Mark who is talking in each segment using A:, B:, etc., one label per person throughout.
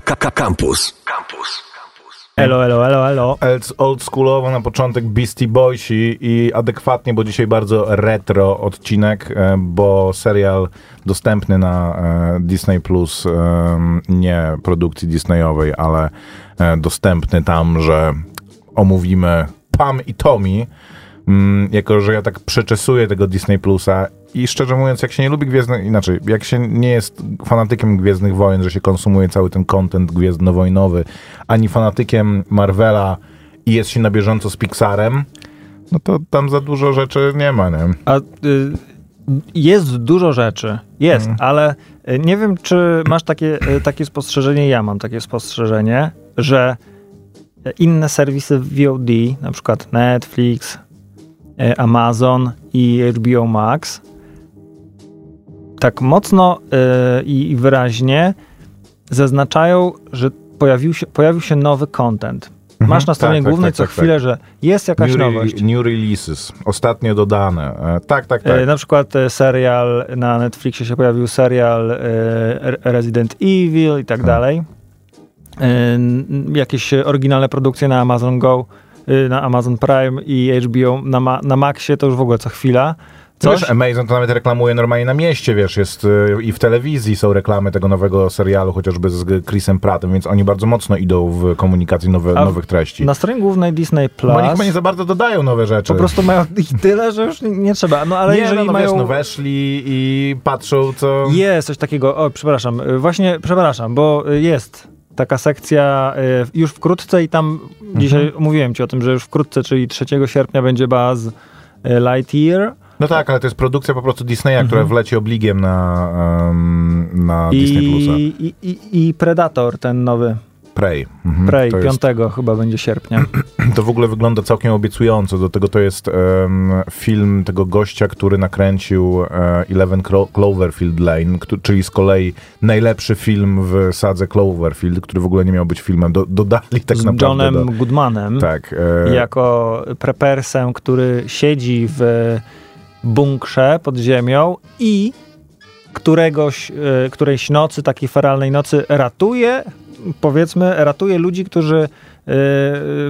A: Campus. Campus.
B: Elo, elo, elo, elo.
C: Old schoolowo na początek Beastie Boysi i adekwatnie, bo dzisiaj bardzo retro odcinek, e, bo serial dostępny na e, Disney Plus, e, nie produkcji Disneyowej, ale dostępny tam, że omówimy Pam i Tommy, mm, jako że ja tak przeczesuję tego Disney Plusa i szczerze mówiąc, jak się nie lubi Gwiezdnych, inaczej, jak się nie jest fanatykiem Gwiezdnych Wojen, że się konsumuje cały ten content gwiezdnowojnowy, ani fanatykiem Marvela i jest się na bieżąco z Pixarem, no to tam za dużo rzeczy nie ma, nie?
B: A y, jest dużo rzeczy, jest, hmm. ale y, nie wiem, czy masz takie, y, takie spostrzeżenie, ja mam takie spostrzeżenie, że inne serwisy VOD, na przykład Netflix, Amazon i HBO Max, tak mocno yy, i wyraźnie zaznaczają, że pojawił się, pojawił się nowy content. Mhm. Masz na stronie tak, tak głównej tak, co tak, chwilę, tak. że jest jakaś
C: new
B: nowość.
C: New releases, ostatnio dodane. E, tak, tak, tak.
B: E, na przykład e, serial na Netflixie się pojawił serial e, Resident Evil i tak, tak. dalej. E, jakieś oryginalne produkcje na Amazon Go, e, na Amazon Prime i HBO na, na Maxie to już w ogóle co chwila.
C: Coś? Wiesz, Amazon to nawet reklamuje normalnie na mieście, wiesz, jest y, i w telewizji są reklamy tego nowego serialu, chociażby z Chrisem Prattem, więc oni bardzo mocno idą w komunikacji nowe, nowych treści.
B: Na stronie głównej Disney Plus...
C: Bo oni chyba nie za bardzo dodają nowe rzeczy.
B: Po prostu mają ich tyle, że już nie, nie trzeba. No ale
C: nie,
B: jeżeli
C: no, no,
B: mają...
C: Wiesz, no weszli i patrzą, co...
B: Jest coś takiego, o przepraszam, y, właśnie przepraszam, bo y, jest taka sekcja już wkrótce i tam mhm. dzisiaj mówiłem ci o tym, że już wkrótce, czyli 3 sierpnia będzie Buzz Lightyear,
C: no tak, ale to jest produkcja po prostu Disneya, mhm. która wleci obligiem na, um, na I, Disney Plusa.
B: I, i, I Predator, ten nowy.
C: Prey.
B: Mhm. Prey, to 5 jest... chyba będzie sierpnia.
C: To w ogóle wygląda całkiem obiecująco. Do tego to jest um, film tego gościa, który nakręcił uh, Eleven Cloverfield Lane, czyli z kolei najlepszy film w sadze Cloverfield, który w ogóle nie miał być filmem. Do, dodali tak
B: z
C: naprawdę.
B: Johnem
C: do...
B: Goodmanem.
C: Tak.
B: E... Jako prepersem, który siedzi w bunkrze pod ziemią i któregoś, e, którejś nocy, takiej feralnej nocy ratuje, powiedzmy, ratuje ludzi, którzy e,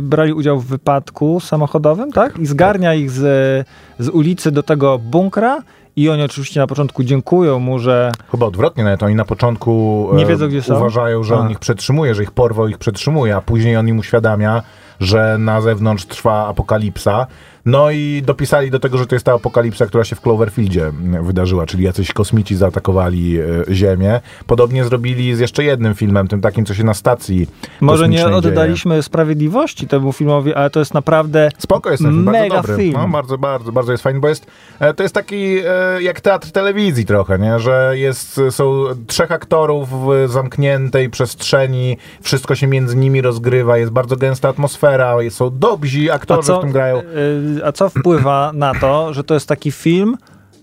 B: brali udział w wypadku samochodowym, tak? I zgarnia ich z, z ulicy do tego bunkra i oni oczywiście na początku dziękują mu, że...
C: Chyba odwrotnie, nawet oni na początku
B: nie wiedzą, gdzie są.
C: uważają, że a. on ich przetrzymuje, że ich porwał, ich przetrzymuje, a później on im uświadamia, że na zewnątrz trwa apokalipsa no i dopisali do tego, że to jest ta apokalipsa, która się w Cloverfieldzie wydarzyła, czyli jacyś kosmici zaatakowali e, Ziemię. Podobnie zrobili z jeszcze jednym filmem, tym takim, co się na stacji
B: Może nie oddaliśmy dzieje. sprawiedliwości temu filmowi, ale to jest naprawdę
C: Spoko jest ten
B: film,
C: mega
B: bardzo dobry.
C: film. No, bardzo, bardzo, bardzo jest fajny, bo jest, e, to jest taki e, jak teatr telewizji trochę, nie? że jest, są trzech aktorów w zamkniętej przestrzeni, wszystko się między nimi rozgrywa, jest bardzo gęsta atmosfera, są dobrzy aktorzy w tym grają
B: a co wpływa na to, że to jest taki film,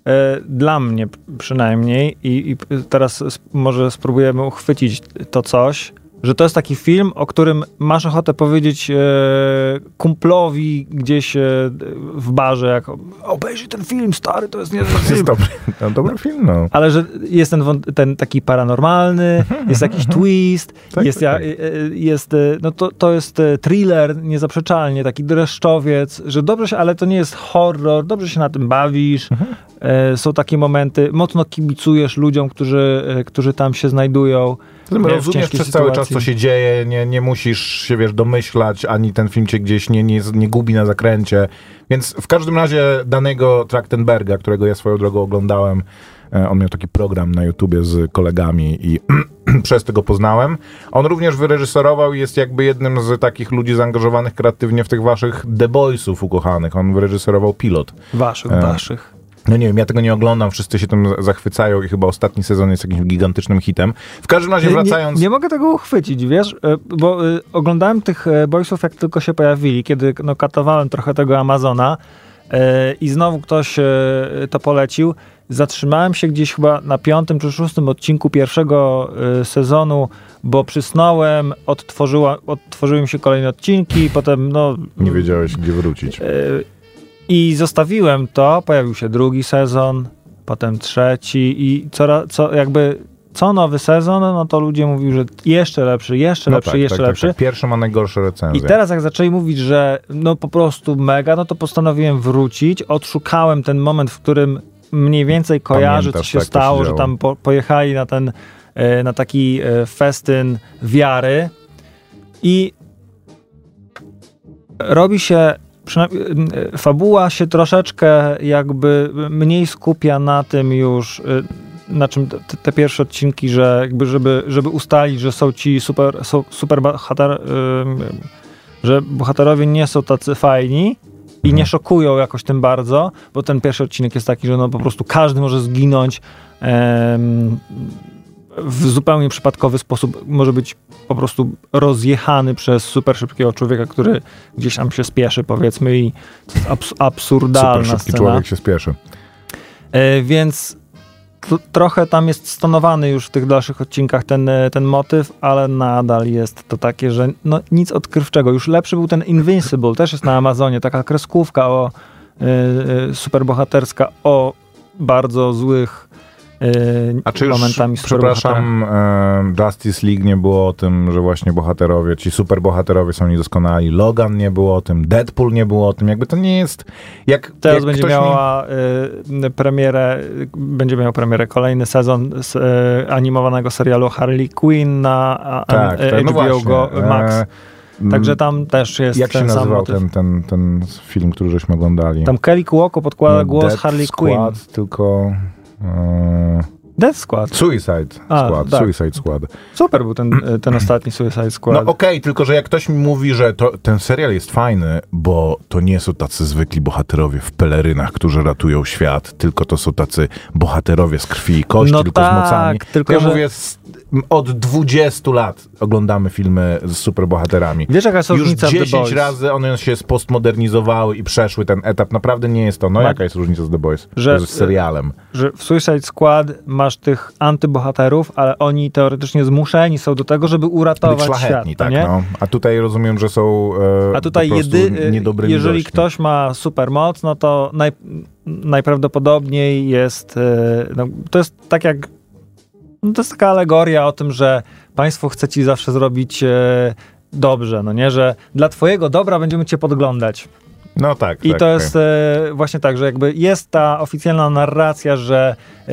B: e, dla mnie przynajmniej, i, i teraz może spróbujemy uchwycić to coś, że to jest taki film, o którym masz ochotę powiedzieć e, kumplowi gdzieś e, w barze, jak obejrzyj ten film, stary, to jest niezły film.
C: Jest dobry, no, dobry film, no.
B: Ale że jest ten, ten taki paranormalny, mhm, jest jakiś mhm. twist, tak, jest, tak, tak. jest e, no to, to jest e, thriller niezaprzeczalnie, taki dreszczowiec, że dobrze się, ale to nie jest horror, dobrze się na tym bawisz, mhm. e, są takie momenty, mocno kibicujesz ludziom, którzy, którzy tam się znajdują.
C: Rozumiesz przez cały czas, co się dzieje, nie, nie musisz się, wiesz, domyślać, ani ten film cię gdzieś nie, nie, nie gubi na zakręcie. Więc w każdym razie danego Trachtenberga, którego ja swoją drogą oglądałem, e, on miał taki program na YouTubie z kolegami i przez tego poznałem. On również wyreżyserował i jest jakby jednym z takich ludzi zaangażowanych kreatywnie w tych waszych The Boysów ukochanych. On wyreżyserował pilot.
B: Waszych, e, waszych.
C: No nie wiem, ja tego nie oglądam, wszyscy się tym zachwycają i chyba ostatni sezon jest jakimś gigantycznym hitem. W każdym razie wracając...
B: Nie, nie mogę tego uchwycić, wiesz, e, bo y, oglądałem tych e, boysów jak tylko się pojawili, kiedy no, katowałem trochę tego Amazona y, i znowu ktoś y, to polecił. Zatrzymałem się gdzieś chyba na piątym czy szóstym odcinku pierwszego sezonu, bo przysnąłem, odtworzyła, odtworzyły mi się kolejne odcinki, potem no...
C: Nie wiedziałeś, gdzie wrócić.
B: I zostawiłem to, pojawił się drugi sezon, potem trzeci i co, co jakby co nowy sezon, no to ludzie mówili, że jeszcze lepszy, jeszcze
C: No
B: lepszy,
C: tak,
B: jeszcze
C: tak,
B: lepszy.
C: Tak, tak. Pierwszy ma najgorsze recenzje.
B: I teraz jak zaczęli mówić, że no po prostu mega, no to postanowiłem wrócić. Odszukałem ten moment, w którym mniej więcej kojarzy,
C: Pamiętasz,
B: co się
C: tak, się
B: stało, że
C: działo.
B: tam po, pojechali na ten, e, na taki e, festyn wiary i robi się fabuła się troszeczkę jakby mniej skupia na tym już, e, na czym te, te pierwsze odcinki, że jakby żeby, żeby ustalić, że są ci super, są super bohater, że bohaterowie nie są tacy fajni i nie szokują jakoś tym bardzo, bo ten pierwszy odcinek jest taki, że no po prostu każdy może zginąć em, w zupełnie przypadkowy sposób, może być po prostu rozjechany przez super szybkiego człowieka, który gdzieś tam się spieszy powiedzmy i to jest abs- absurdalna
C: Super szybki
B: scena.
C: człowiek się spieszy.
B: E, więc trochę tam jest stonowany już w tych dalszych odcinkach ten, e, ten motyw, ale nadal jest to takie, że no, nic odkrywczego. Już lepszy był ten Invincible, też jest na Amazonie, taka kreskówka o y, y, superbohaterska o bardzo złych
C: A czy już,
B: momentami
C: przepraszam, e, Justice League nie było o tym, że właśnie bohaterowie, ci superbohaterowie są niedoskonali, Logan nie było o tym, Deadpool nie było o tym, jakby to nie jest... Jak,
B: Teraz
C: jak
B: będzie miała y, premierę, y, będzie miał premierę kolejny sezon z, y, animowanego serialu Harley Quinn na
C: Tak, tak, no
B: HBO. Go, Max.
C: E,
B: Także tam też jest
C: Jak się
B: ten sam
C: nazywał ten, ten, ten film, który żeśmy oglądali?
B: Tam Kelly Cuoco podkłada głos
C: Death
B: Harley
C: Squad,
B: Quinn.
C: tylko... E,
B: Death Squad.
C: Suicide
B: A,
C: Squad,
B: tak.
C: Suicide Squad.
B: Super był ten, ten ostatni Suicide Squad.
C: No okej, tylko że jak ktoś mi mówi, że to, ten serial jest fajny, bo to nie są tacy zwykli bohaterowie w pelerynach, którzy ratują świat, tylko to są tacy bohaterowie z krwi i kości,
B: No
C: tylko z
B: tak,
C: mocami.
B: tylko
C: to ja
B: że-
C: mówię, od 20 lat oglądamy filmy z superbohaterami.
B: Wiesz jaka jest
C: Już
B: różnica w The
C: 10
B: Boys?
C: razy one się spostmodernizowały i przeszły ten etap. Naprawdę nie jest to. No
B: Ma-
C: jaka jest różnica z The Boys?
B: Że-
C: z serialem.
B: Że w Suicide Squad masz tych antybohaterów, ale oni teoretycznie zmuszeni są do tego, żeby
C: Być
B: uratować świat.
C: szlachetni,
B: to
C: tak.
B: nie?
C: No. A tutaj rozumiem, że są e,
B: A tutaj
C: po prostu
B: jedy,
C: niedobrymi
B: jeżeli
C: gośćmi.
B: ktoś ma supermoc, no to naj, najprawdopodobniej jest, e, no, to jest tak jak, no to jest taka alegoria o tym, że państwo chce ci zawsze zrobić e, dobrze, no nie, że dla twojego dobra będziemy cię podglądać.
C: No tak,
B: I
C: tak,
B: to
C: tak.
B: jest e, właśnie tak, że jakby jest ta oficjalna narracja, że e,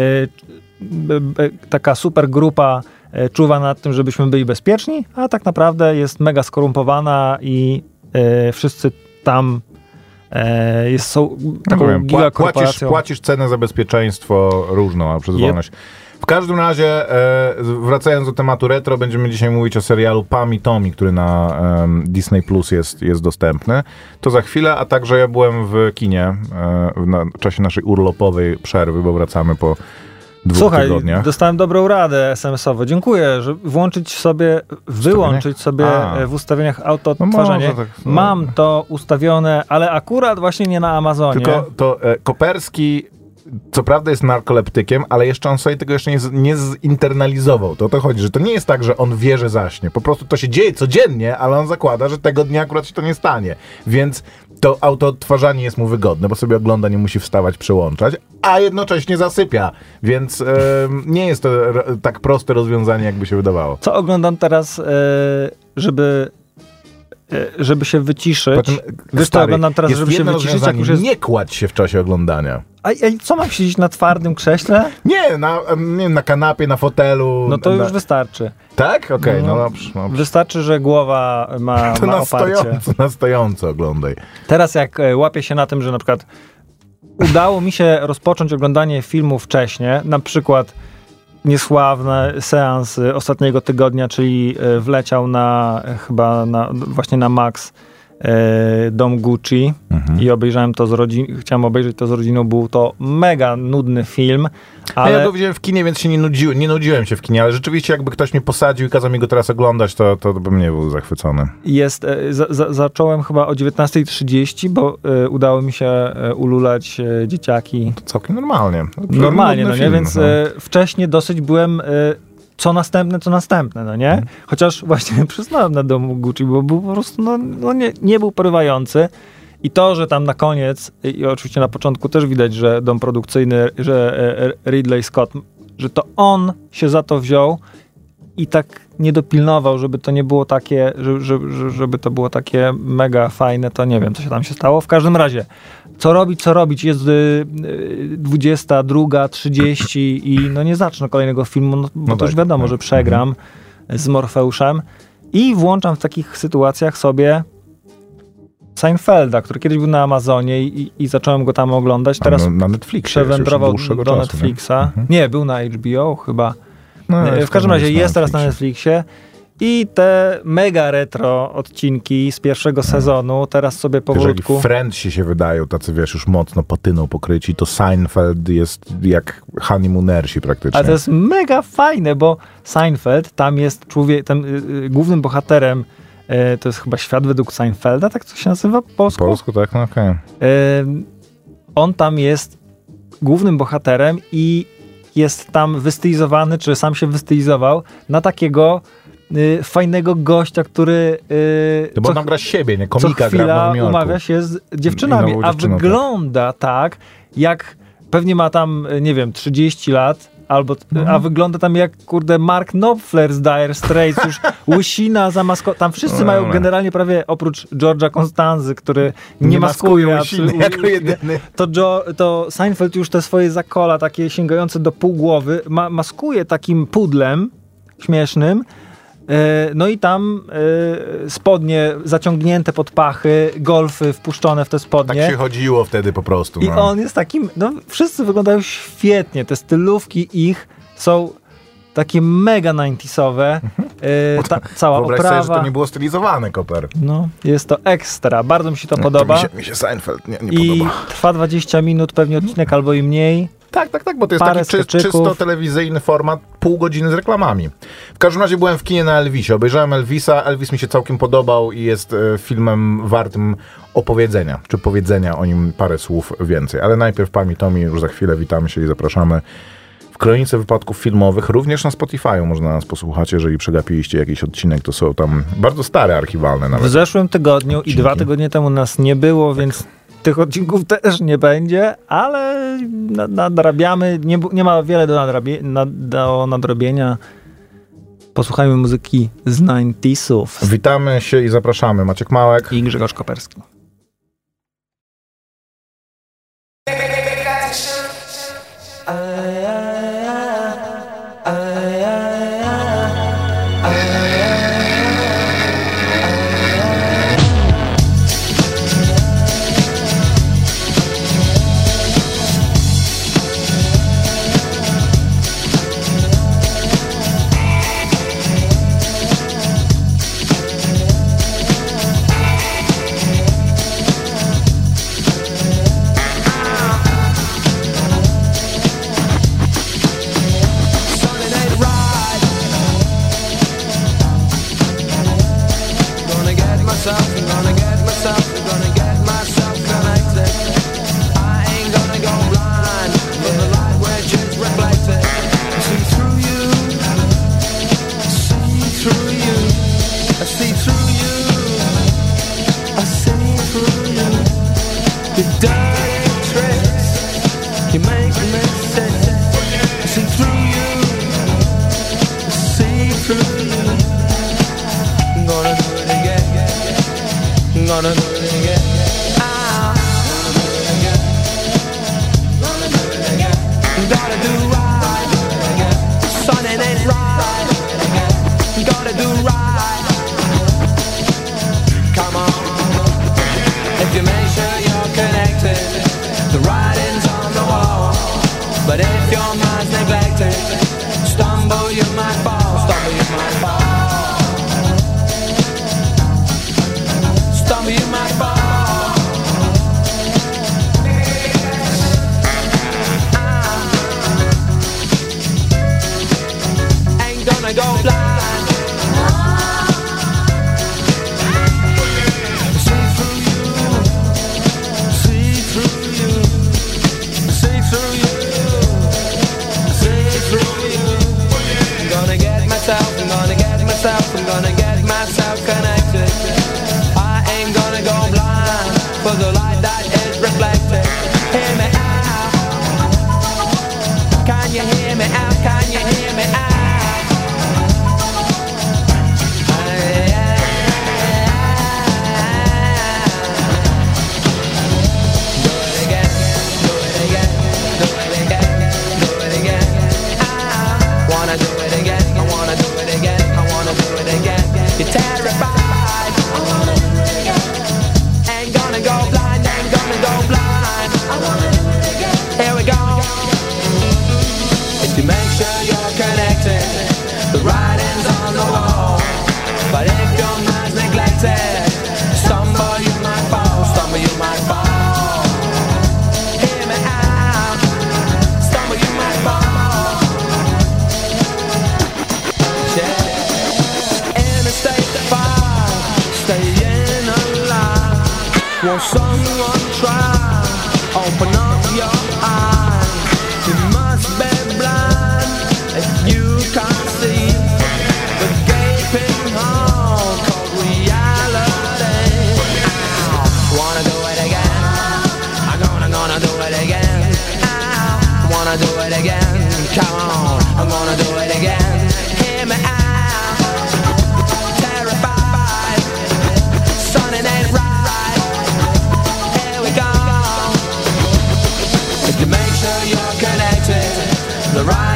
B: b, b, taka super grupa e, czuwa nad tym, żebyśmy byli bezpieczni, a tak naprawdę jest mega skorumpowana i e, wszyscy tam e, jest, są taką
C: Mówię, pła- płacisz, płacisz cenę za bezpieczeństwo różną, a przez
B: Yep.
C: W każdym razie, e, wracając do tematu retro, będziemy dzisiaj mówić o serialu Pam i Tommy, który na em, Disney Plus jest, jest dostępny. To za chwilę, a także ja byłem w kinie e, w na, czasie naszej urlopowej przerwy, bo wracamy po dwóch
B: Słuchaj,
C: tygodniach.
B: dostałem dobrą radę SMS-owo. Dziękuję, że włączyć sobie, wyłączyć sobie
C: A.
B: e, w ustawieniach
C: No
B: autoodtwarzanie.
C: może tak, no.
B: Mam to ustawione, ale akurat właśnie nie na Amazonie.
C: Tylko to e, Koperski co prawda jest narkoleptykiem, ale jeszcze on sobie tego jeszcze nie, z- nie zinternalizował. To o to chodzi, że to nie jest tak, że on wie, że zaśnie. Po prostu to się dzieje codziennie, ale on zakłada, że tego dnia akurat się to nie stanie. Więc to autoodtwarzanie jest mu wygodne, bo sobie ogląda, nie musi wstawać, przełączać, a jednocześnie zasypia. Więc nie jest to tak proste rozwiązanie, jakby się wydawało.
B: Co oglądam teraz, e, żeby, e, żeby się wyciszyć?
C: Potem,
B: Wiesz, co
C: stary,
B: oglądam teraz, żeby się wyciszyć, jak już jest...
C: Nie kładź się w czasie oglądania.
B: A, co mam siedzieć na twardym krześle?
C: Nie, na, nie na kanapie, na fotelu.
B: No to
C: na,
B: już wystarczy.
C: Tak? Okej, no,
B: No.
C: dobrze. dobrze.
B: Wystarczy, że głowa ma,
C: To
B: ma
C: na
B: oparcie.
C: stojąco, na stojąco oglądaj.
B: Teraz jak e, łapię się na tym, że na przykład udało mi się rozpocząć oglądanie filmu wcześniej, na przykład niesławny seans ostatniego tygodnia, czyli e, wleciał na e, chyba na, właśnie na Max e, Dom Gucci
C: Mhm.
B: i obejrzałem to z rodziną, chciałem obejrzeć to z rodziną, był to mega nudny film,
C: Ale...
B: ale
C: Ja go widziałem w kinie, więc się nie nudziłem, nie nudziłem się w kinie, ale rzeczywiście jakby ktoś mnie posadził i kazał mi go teraz oglądać, to, to bym nie był zachwycony.
B: jest, e, za, za, zacząłem chyba o 19.30, bo e, udało mi się e, ululać e, dzieciaki
C: To całkiem normalnie.
B: Normalnie, no nie?
C: film,
B: Więc
C: no.
B: e, wcześniej dosyć byłem co następne, co następne, no nie? Chociaż właśnie przyznałem na domu Gucci, bo był po prostu, no, no nie, nie był porywający. I to, że tam na koniec, i oczywiście na początku też widać, że dom produkcyjny, że e, Ridley Scott, że to on się za to wziął i tak nie dopilnował, żeby to nie było takie, żeby, żeby to było takie mega fajne, to nie wiem, co się tam się stało. W każdym razie, co robić, co robić, jest y, 22, 30 i no nie zacznę kolejnego filmu, no, bo no to już tak, wiadomo, tak. że przegram mhm. z Morfeuszem i włączam w takich sytuacjach sobie Seinfelda, który kiedyś był na Amazonie i, i zacząłem go tam oglądać. Teraz
C: no, na Netflixie
B: przewędrował do czasu, Netflixa. Nie? Mhm. nie? był na HBO chyba. No, w każdym razie jest, jest teraz na Netflixie. I te mega retro odcinki z pierwszego sezonu teraz sobie powolutku...
C: Jeżeli Friendsi się wydają, tacy wiesz, już mocno patyną pokryci, to Seinfeld jest jak honeymoonersi praktycznie.
B: Ale to jest mega fajne, bo Seinfeld, tam jest człowiek, tam, y, y, głównym bohaterem y, to jest chyba Świat według Seinfelda, tak to się nazywa po polsku?
C: polsku, tak, no okej. Okay.
B: on tam jest głównym bohaterem i jest tam wystylizowany, czy sam się wystylizował na takiego y, fajnego gościa, który...
C: Y, no bo on gra siebie, nie? Komika
B: co chwila umawia się z dziewczynami, a wygląda tak. tak, jak pewnie ma tam, nie wiem, 30 lat, albo, mhm. a wygląda tam jak, kurde, Mark Knopfler z Dire Straits, już łysina zamaskowała. Tam wszyscy no, mają generalnie prawie, oprócz George'a Constanzy, który nie, nie maskuje.
C: Łysiny, jako jedyny.
B: To, Joe, to Seinfeld już te swoje zakola, takie sięgające do pół głowy, ma, maskuje takim pudlem śmiesznym, no i tam e, spodnie zaciągnięte pod pachy, golfy wpuszczone w te spodnie.
C: Tak się chodziło wtedy po prostu.
B: No. I on jest takim, no wszyscy wyglądają świetnie, te stylówki ich są takie mega 90sowe. Yy, ta, cała
C: Wyobraź
B: oprawa.
C: Sobie, że to nie było stylizowane, Koper.
B: No, jest to ekstra. Bardzo mi się to no, podoba. To
C: mi, się, mi się Seinfeld nie, nie
B: I
C: podoba.
B: trwa 20 minut, pewnie odcinek albo i mniej.
C: Tak, tak, tak, bo to jest Parę taki czy, czysto telewizyjny format, pół godziny z reklamami. W każdym razie byłem w kinie na Elvisie, obejrzałem Elvisa, Elvis mi się całkiem podobał i jest e, filmem wartym opowiedzenia, czy powiedzenia o nim parę słów więcej. Ale najpierw Pami Tomi, już za chwilę witamy się i zapraszamy w Kronice Wypadków Filmowych, również na Spotify można nas posłuchać, jeżeli przegapiliście jakiś odcinek, to są tam bardzo stare, archiwalne nawet.
B: W zeszłym tygodniu odcinki. i dwa tygodnie temu nas nie było, tak. więc tych odcinków też nie będzie, ale nadrabiamy. Nie, nie ma wiele do, nadrabie, do nadrobienia. Posłuchajmy muzyki z 90sów.
C: Witamy się i zapraszamy. Maciek Małek
B: i Grzegorz Koperski.
D: The writing's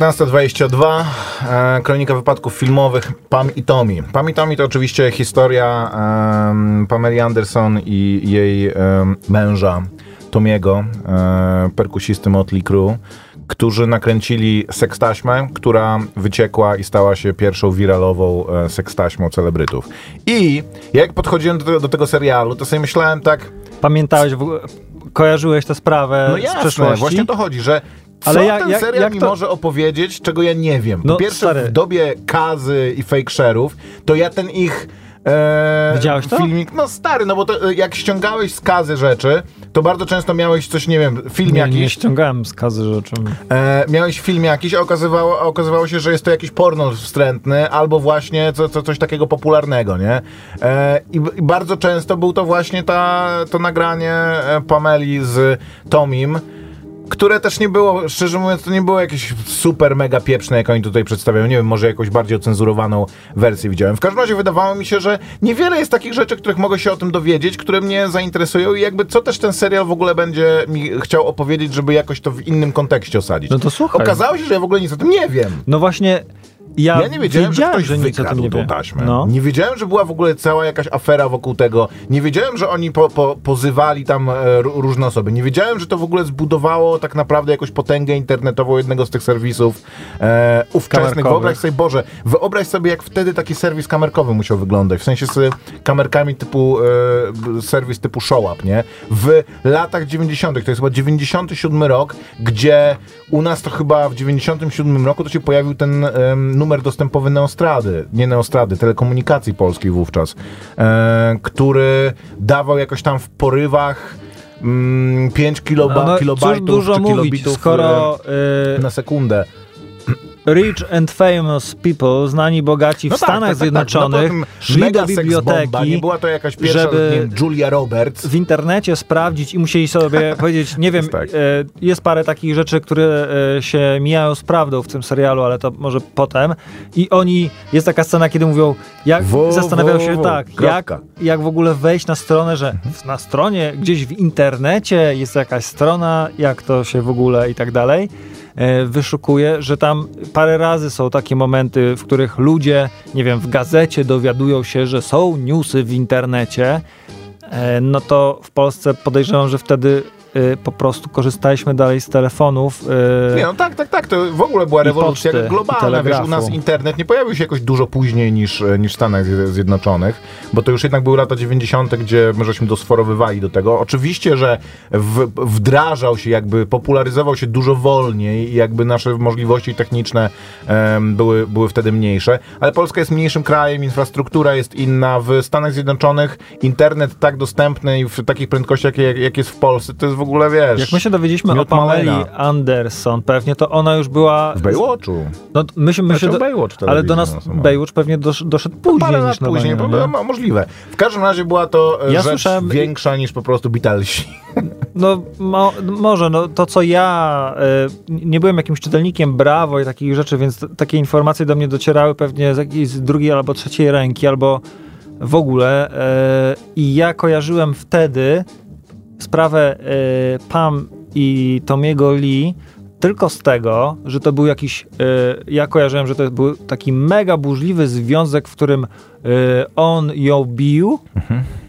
C: 19.22, e, kronika wypadków filmowych Pam i Tommy. Pam i Tommy to oczywiście historia em, Pameli Anderson i jej męża Tomiego, e, perkusisty Motley Crue, którzy nakręcili sekstaśmę, która wyciekła i stała się pierwszą wiralową e, sekstaśmą celebrytów. I jak podchodziłem do, tego- do tego serialu, to sobie myślałem tak,
B: Pamiętałeś, w kojarzyłeś tę sprawę
C: no
B: z
C: jasne,
B: przeszłości?
C: właśnie o to chodzi, że co
B: Ale jak-
C: ten serial
B: jak
C: mi
B: to-
C: może opowiedzieć, czego ja nie wiem. Po
B: No,
C: pierwsze,
B: stary.
C: w dobie kazy i fake share'ów, to ja ten ich e,
B: Widziałeś to?
C: filmik, no stary, no bo to, e, jak ściągałeś z kazy rzeczy, to bardzo często miałeś coś, nie wiem, film
B: Nie,
C: jakiś,
B: nie ściągałem skazy rzeczy.
C: e, miałeś film jakiś, a okazywało, a okazywało się, że jest to jakiś porno wstrętny, albo właśnie co, co, coś takiego popularnego, nie? E, i, I bardzo często był to właśnie ta, to nagranie e, Pameli z Tomim, które też nie było, szczerze mówiąc, to nie było jakieś super mega pieprzne, jak oni tutaj przedstawiają. Nie wiem, może jakąś bardziej ocenzurowaną wersję widziałem. W każdym razie wydawało mi się, że niewiele jest takich rzeczy, których mogę się o tym dowiedzieć, które mnie zainteresują i jakby co też ten serial w ogóle będzie mi chciał opowiedzieć, żeby jakoś to w innym kontekście osadzić.
B: No to słuchaj.
C: Okazało się, że ja w ogóle nic o tym nie wiem.
B: No właśnie, ja,
C: Ja nie wiedziałem, że ktoś
B: że
C: wykradł
B: nie
C: tą
B: wie.
C: taśmę.
B: No.
C: Nie wiedziałem, że była w ogóle cała jakaś afera wokół tego. Nie wiedziałem, że oni po, po, pozywali tam e, ró- różne osoby. Nie wiedziałem, że to w ogóle zbudowało tak naprawdę jakąś potęgę internetową jednego z tych serwisów e, ówczesnych. Wyobraź sobie, Boże, wyobraź sobie, jak wtedy taki serwis kamerkowy musiał wyglądać. W sensie z kamerkami typu, e, serwis typu Showup, nie? W latach 90., to jest chyba 97 rok, gdzie u nas to chyba w 97 roku to się pojawił ten em, numer dostępowy Neostrady, nie Neostrady, telekomunikacji polskiej wówczas, e, który dawał jakoś tam w porywach mm, 5 kiloba,
B: No, no,
C: kilobajtów
B: dużo
C: czy
B: mówić,
C: kilobitów
B: skoro
C: e,
B: y,
C: na sekundę.
B: Rich and famous people, znani bogaci w
C: No tak,
B: Stanach
C: tak, tak, tak.
B: Zjednoczonych,
C: No to tym
B: szli do biblioteki.
C: Nie była to jakaś pierwsza,
B: żeby-
C: wiem, Julia Roberts.
B: w internecie sprawdzić i musieli sobie powiedzieć, nie wiem,
C: Jest tak.
B: e, jest parę takich rzeczy, które e, się mijają z prawdą w tym serialu, ale to może potem. I oni, jest taka scena, kiedy mówią, jak
C: Wo,
B: zastanawiają
C: wo,
B: się
C: wo.
B: tak, jak,
C: Kropka.
B: jak w ogóle wejść na stronę, że w- na stronie, gdzieś w internecie jest jakaś strona, jak to się w ogóle i tak dalej. E, Wyszukuje, że tam parę razy są takie momenty, w których ludzie, nie wiem, w gazecie dowiadują się, że są newsy w internecie, e, no to w Polsce podejrzewam, że wtedy po prostu korzystaliśmy dalej z telefonów. e,
C: Nie, no tak, tak, tak. To w ogóle była rewolucja
B: poczty,
C: globalna. Wiesz, u nas internet nie pojawił się jakoś dużo później niż, e, niż w Stanach Zje- Zjednoczonych, bo to już jednak były lata 90., gdzie my żeśmy dosforowywali do tego. Oczywiście, że w, wdrażał się, jakby popularyzował się dużo wolniej i jakby nasze możliwości techniczne em, były, były wtedy mniejsze, ale Polska jest mniejszym krajem, infrastruktura jest inna. W Stanach Zjednoczonych internet tak dostępny i w takich prędkościach, jak, jak jest w Polsce, to jest w ogóle, wiesz...
B: Jak my się dowiedzieliśmy o Pameli. Anderson, pewnie to ona już była.
C: W Baywatchu.
B: No, my się, my się
C: Znaczy,
B: do,
C: Baywatch
B: ale do nas
C: no, no.
B: Baywatch pewnie dosz, doszedł później
C: Parę lat
B: niż na
C: później,
B: Baniu,
C: bo,
B: nie?
C: mo- możliwe. W każdym razie była to e,
B: Ja
C: rzecz
B: słyszałem-
C: większa niż po prostu Beatlesi.
B: No mo, może, no to co ja, e, nie byłem jakimś czytelnikiem Brawo i takich rzeczy, więc t- takie informacje do mnie docierały pewnie z jakiejś z drugiej albo trzeciej ręki, albo w ogóle. E, I ja kojarzyłem wtedy sprawę e, Pam i Tomiego Lee tylko z tego, że to był jakiś, e, ja kojarzyłem, że to był taki mega burzliwy związek, w którym e, on ją bił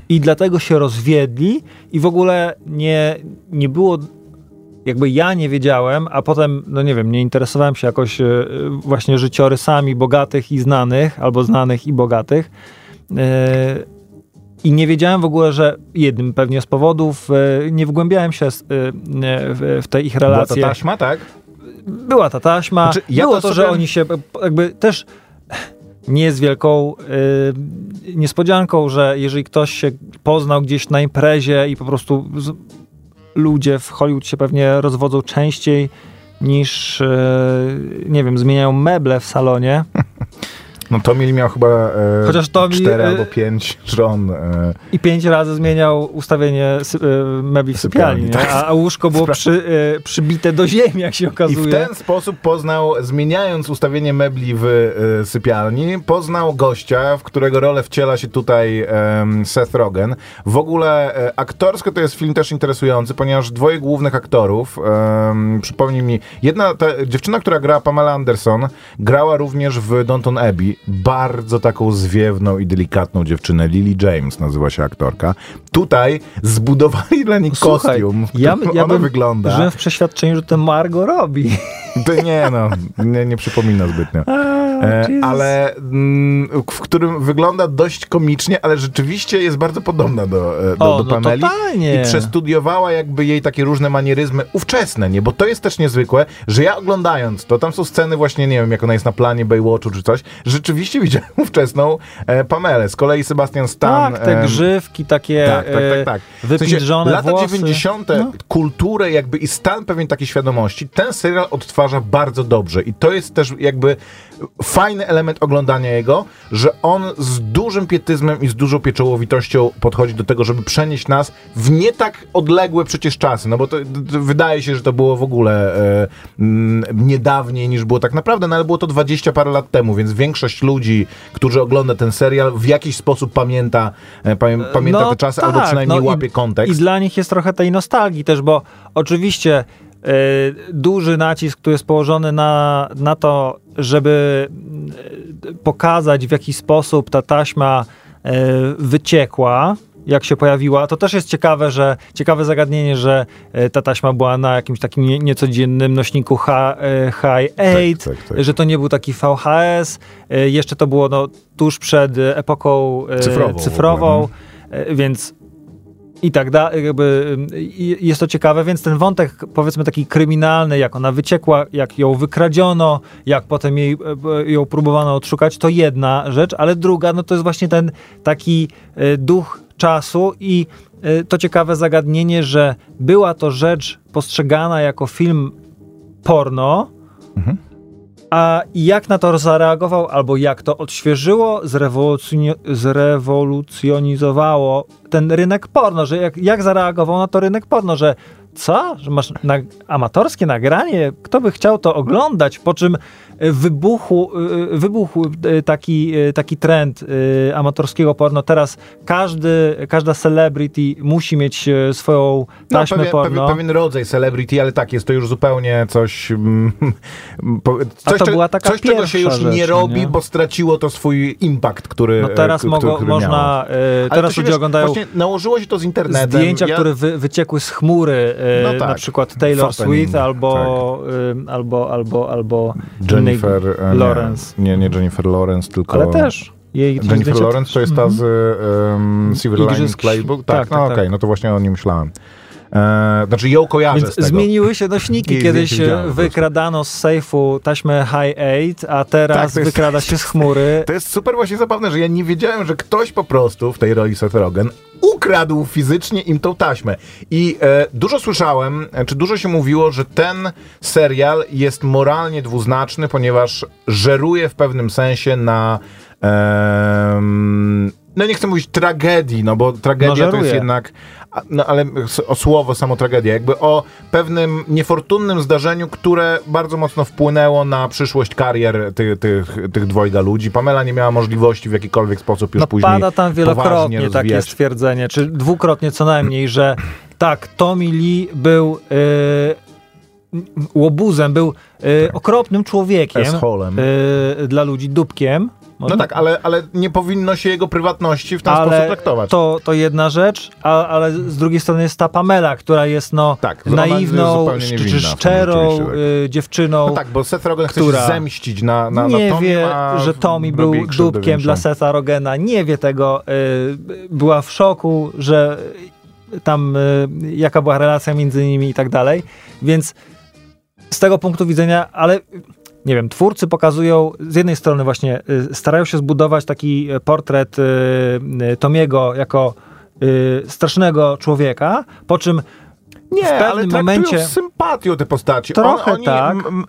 B: i dlatego się rozwiedli i w ogóle nie, nie było jakby ja nie wiedziałem, a potem, no nie wiem, nie interesowałem się jakoś e, właśnie życiorysami bogatych i znanych, albo znanych i bogatych. E, I nie wiedziałem w ogóle, że jednym pewnie z powodów, e, nie wgłębiałem się z- e, w, te ich
C: Była
B: relacje.
C: to taśma, tak?
B: Była ta taśma.
C: Znaczy, ja
B: było
C: to
B: to,
C: sobie-
B: że oni się jakby też nie jest wielką y, niespodzianką, że jeżeli ktoś się poznał gdzieś na imprezie i po prostu z, ludzie w Hollywood się pewnie rozwodzą częściej niż, y, nie wiem, zmieniają meble w salonie.
C: No Tomil miał chyba e,
B: Chociaż Tomil,
C: cztery
B: e,
C: albo pięć żon. E,
B: I pięć razy zmieniał ustawienie sy- y, mebli w sypialni,
C: Sypialni, tak.
B: a, łóżko było przy, y, przybite do ziemi, jak się
C: I
B: okazuje.
C: w ten sposób poznał, zmieniając ustawienie mebli w e, sypialni, poznał gościa, w którego rolę wciela się tutaj Seth Rogen. W ogóle e, aktorsko to jest film też interesujący, ponieważ dwoje głównych aktorów, przypomnij mi, jedna ta dziewczyna, która grała Pamela Anderson, grała również w Downton Abbey. Bardzo taką zwiewną i delikatną dziewczynę. Lily James nazywa się aktorka. Tutaj zbudowali dla niej
B: Słuchaj,
C: kostium, w
B: ja,
C: którym
B: ja
C: ona
B: bym
C: wygląda.
B: żyłem w przeświadczeniu, że to Margot robi.
C: To nie no, nie, nie przypomina zbytnio. E, ale mm, w którym wygląda dość komicznie, ale rzeczywiście jest bardzo podobna do, e, do,
B: O,
C: do
B: no
C: Pameli.
B: totalnie.
C: I przestudiowała jakby jej takie różne manieryzmy ówczesne, nie? Bo to jest też niezwykłe, że ja oglądając to, tam są sceny właśnie, nie wiem, jak ona jest na planie Baywatchu czy coś, rzeczywiście widziałem ówczesną e, Pamelę. Z kolei Sebastian Stan...
B: tak, te grzywki takie
C: tak, tak, tak, tak. W sensie, lata
B: włosy.
C: 90.
B: No.
C: kulturę jakby i stan pewien takiej świadomości, ten serial odtwarza bardzo dobrze i to jest też jakby fajny element oglądania jego, że on z dużym pietyzmem i z dużą pieczołowitością podchodzi do tego, żeby przenieść nas w nie tak odległe przecież czasy, no bo to, to wydaje się, że to było w ogóle e, mm, niedawniej niż było tak naprawdę, no ale było to 20 parę lat temu, więc większość ludzi, którzy ogląda ten serial w jakiś sposób pamięta, e, pamię, pamięta
B: No
C: te czasy
B: tak,
C: albo przynajmniej
B: no i-
C: łapie kontekst.
B: I dla nich jest trochę tej nostalgii też, bo oczywiście e, duży nacisk tu jest położony na, na to, żeby e, pokazać w jaki sposób ta taśma e, wyciekła, jak się pojawiła. To też jest ciekawe, że ciekawe zagadnienie, że e, ta taśma była na jakimś takim nie, niecodziennym nośniku H, e, High 8,
C: tak, tak.
B: że to nie był taki VHS. E, jeszcze to było no, tuż przed epoką
C: Cyfrową
B: cyfrową e, więc i tak dalej, jakby jest to ciekawe, więc ten wątek powiedzmy taki kryminalny, jak ona wyciekła, jak ją wykradziono, jak potem jej, ją próbowano odszukać, to jedna rzecz, ale druga, no to jest właśnie ten taki duch czasu i e, to ciekawe zagadnienie, że była to rzecz postrzegana jako film porno, a jak na to zareagował, albo jak to odświeżyło, zrewolucjoni- zrewolucjonizowało ten rynek porno, że jak, jak zareagował na to rynek porno, że co? Że masz na, amatorskie nagranie? Kto by chciał to oglądać? Po czym y, wybuchł, y, wybuchł y, taki, y, taki trend y, amatorskiego porno. Teraz każdy, każda celebrity musi mieć y, swoją
C: No,
B: taśmę
C: pewien,
B: porno.
C: pewien, rodzaj celebrity, ale tak, jest to już zupełnie coś. mm, po-
B: A
C: coś,
B: to była taka
C: coś czego się już nie
B: rzecz,
C: robi,
B: nie?
C: bo straciło to swój impact, który.
B: No teraz mogą,
C: który,
B: można,
C: miało.
B: y, teraz ludzie
C: wiesz,
B: oglądają
C: nałożyło się to z internetem.
B: zdjęcia,
C: Ja-
B: które wy, wyciekły z chmury,
C: No tak.
B: na przykład Taylor Swift albo, e, albo, albo, albo
C: Jennifer e, nie,
B: Lawrence.
C: Nie, nie Jennifer Lawrence, tylko...
B: Ale też. Jej
C: Jennifer Lawrence to jest ta z um, Silver Lining Playbook?
B: tak,
C: Tak,
B: tak,
C: no
B: tak.
C: okej, no to właśnie o nim myślałem. E, znaczy ją kojarzę z
B: Więc
C: tego.
B: zmieniły się nośniki.
C: Jej
B: Kiedyś e, wykradano z sejfu taśmę High 8, a teraz
C: Tak, jest-
B: wykrada się z chmury.
C: To jest super właśnie zabawne, że ja nie wiedziałem, że ktoś po prostu w tej roli Seth Rogen ukradł fizycznie im tą taśmę. I e, dużo słyszałem, e, czy dużo się mówiło, że ten serial jest moralnie dwuznaczny, ponieważ żeruje w pewnym sensie na em, no nie chcę mówić tragedii, no bo tragedia
B: No,
C: to jest jednak, no ale o słowo samo tragedia, jakby o pewnym niefortunnym zdarzeniu, które bardzo mocno wpłynęło na przyszłość karier tych, tych, tych dwojga ludzi. Pamela nie miała możliwości w jakikolwiek sposób już
B: No
C: później
B: pada tam wielokrotnie takie stwierdzenie, czy dwukrotnie co najmniej, że tak, Tommy Lee był e, łobuzem, był e, okropnym człowiekiem e, dla ludzi, dupkiem.
C: No tak, ale, ale nie powinno się jego prywatności w ten sposób
B: ale
C: traktować.
B: to, to jedna rzecz, a, ale z drugiej strony jest ta Pamela, która jest no
C: Tak, jest
B: naiwną, szcz-
C: tym,
B: szczerą
C: tak.
B: y, dziewczyną.
C: No tak, bo Seth Rogen chce
B: która
C: się zemścić na, na,
B: nie
C: na Tommy,
B: wie,
C: a
B: że Tommy był dupkiem dla Setha Rogena, nie wie tego, y, była w szoku, że tam y, jaka była relacja między nimi i tak dalej, więc z tego punktu widzenia, ale nie wiem, twórcy pokazują z jednej strony właśnie, y, starają się zbudować taki y, portret y, Tomiego jako strasznego człowieka, po czym
C: Nie,
B: w pewnym
C: ale
B: momencie-
C: z sympatią te postaci.
B: Trochę
C: on,
B: tak.
C: m-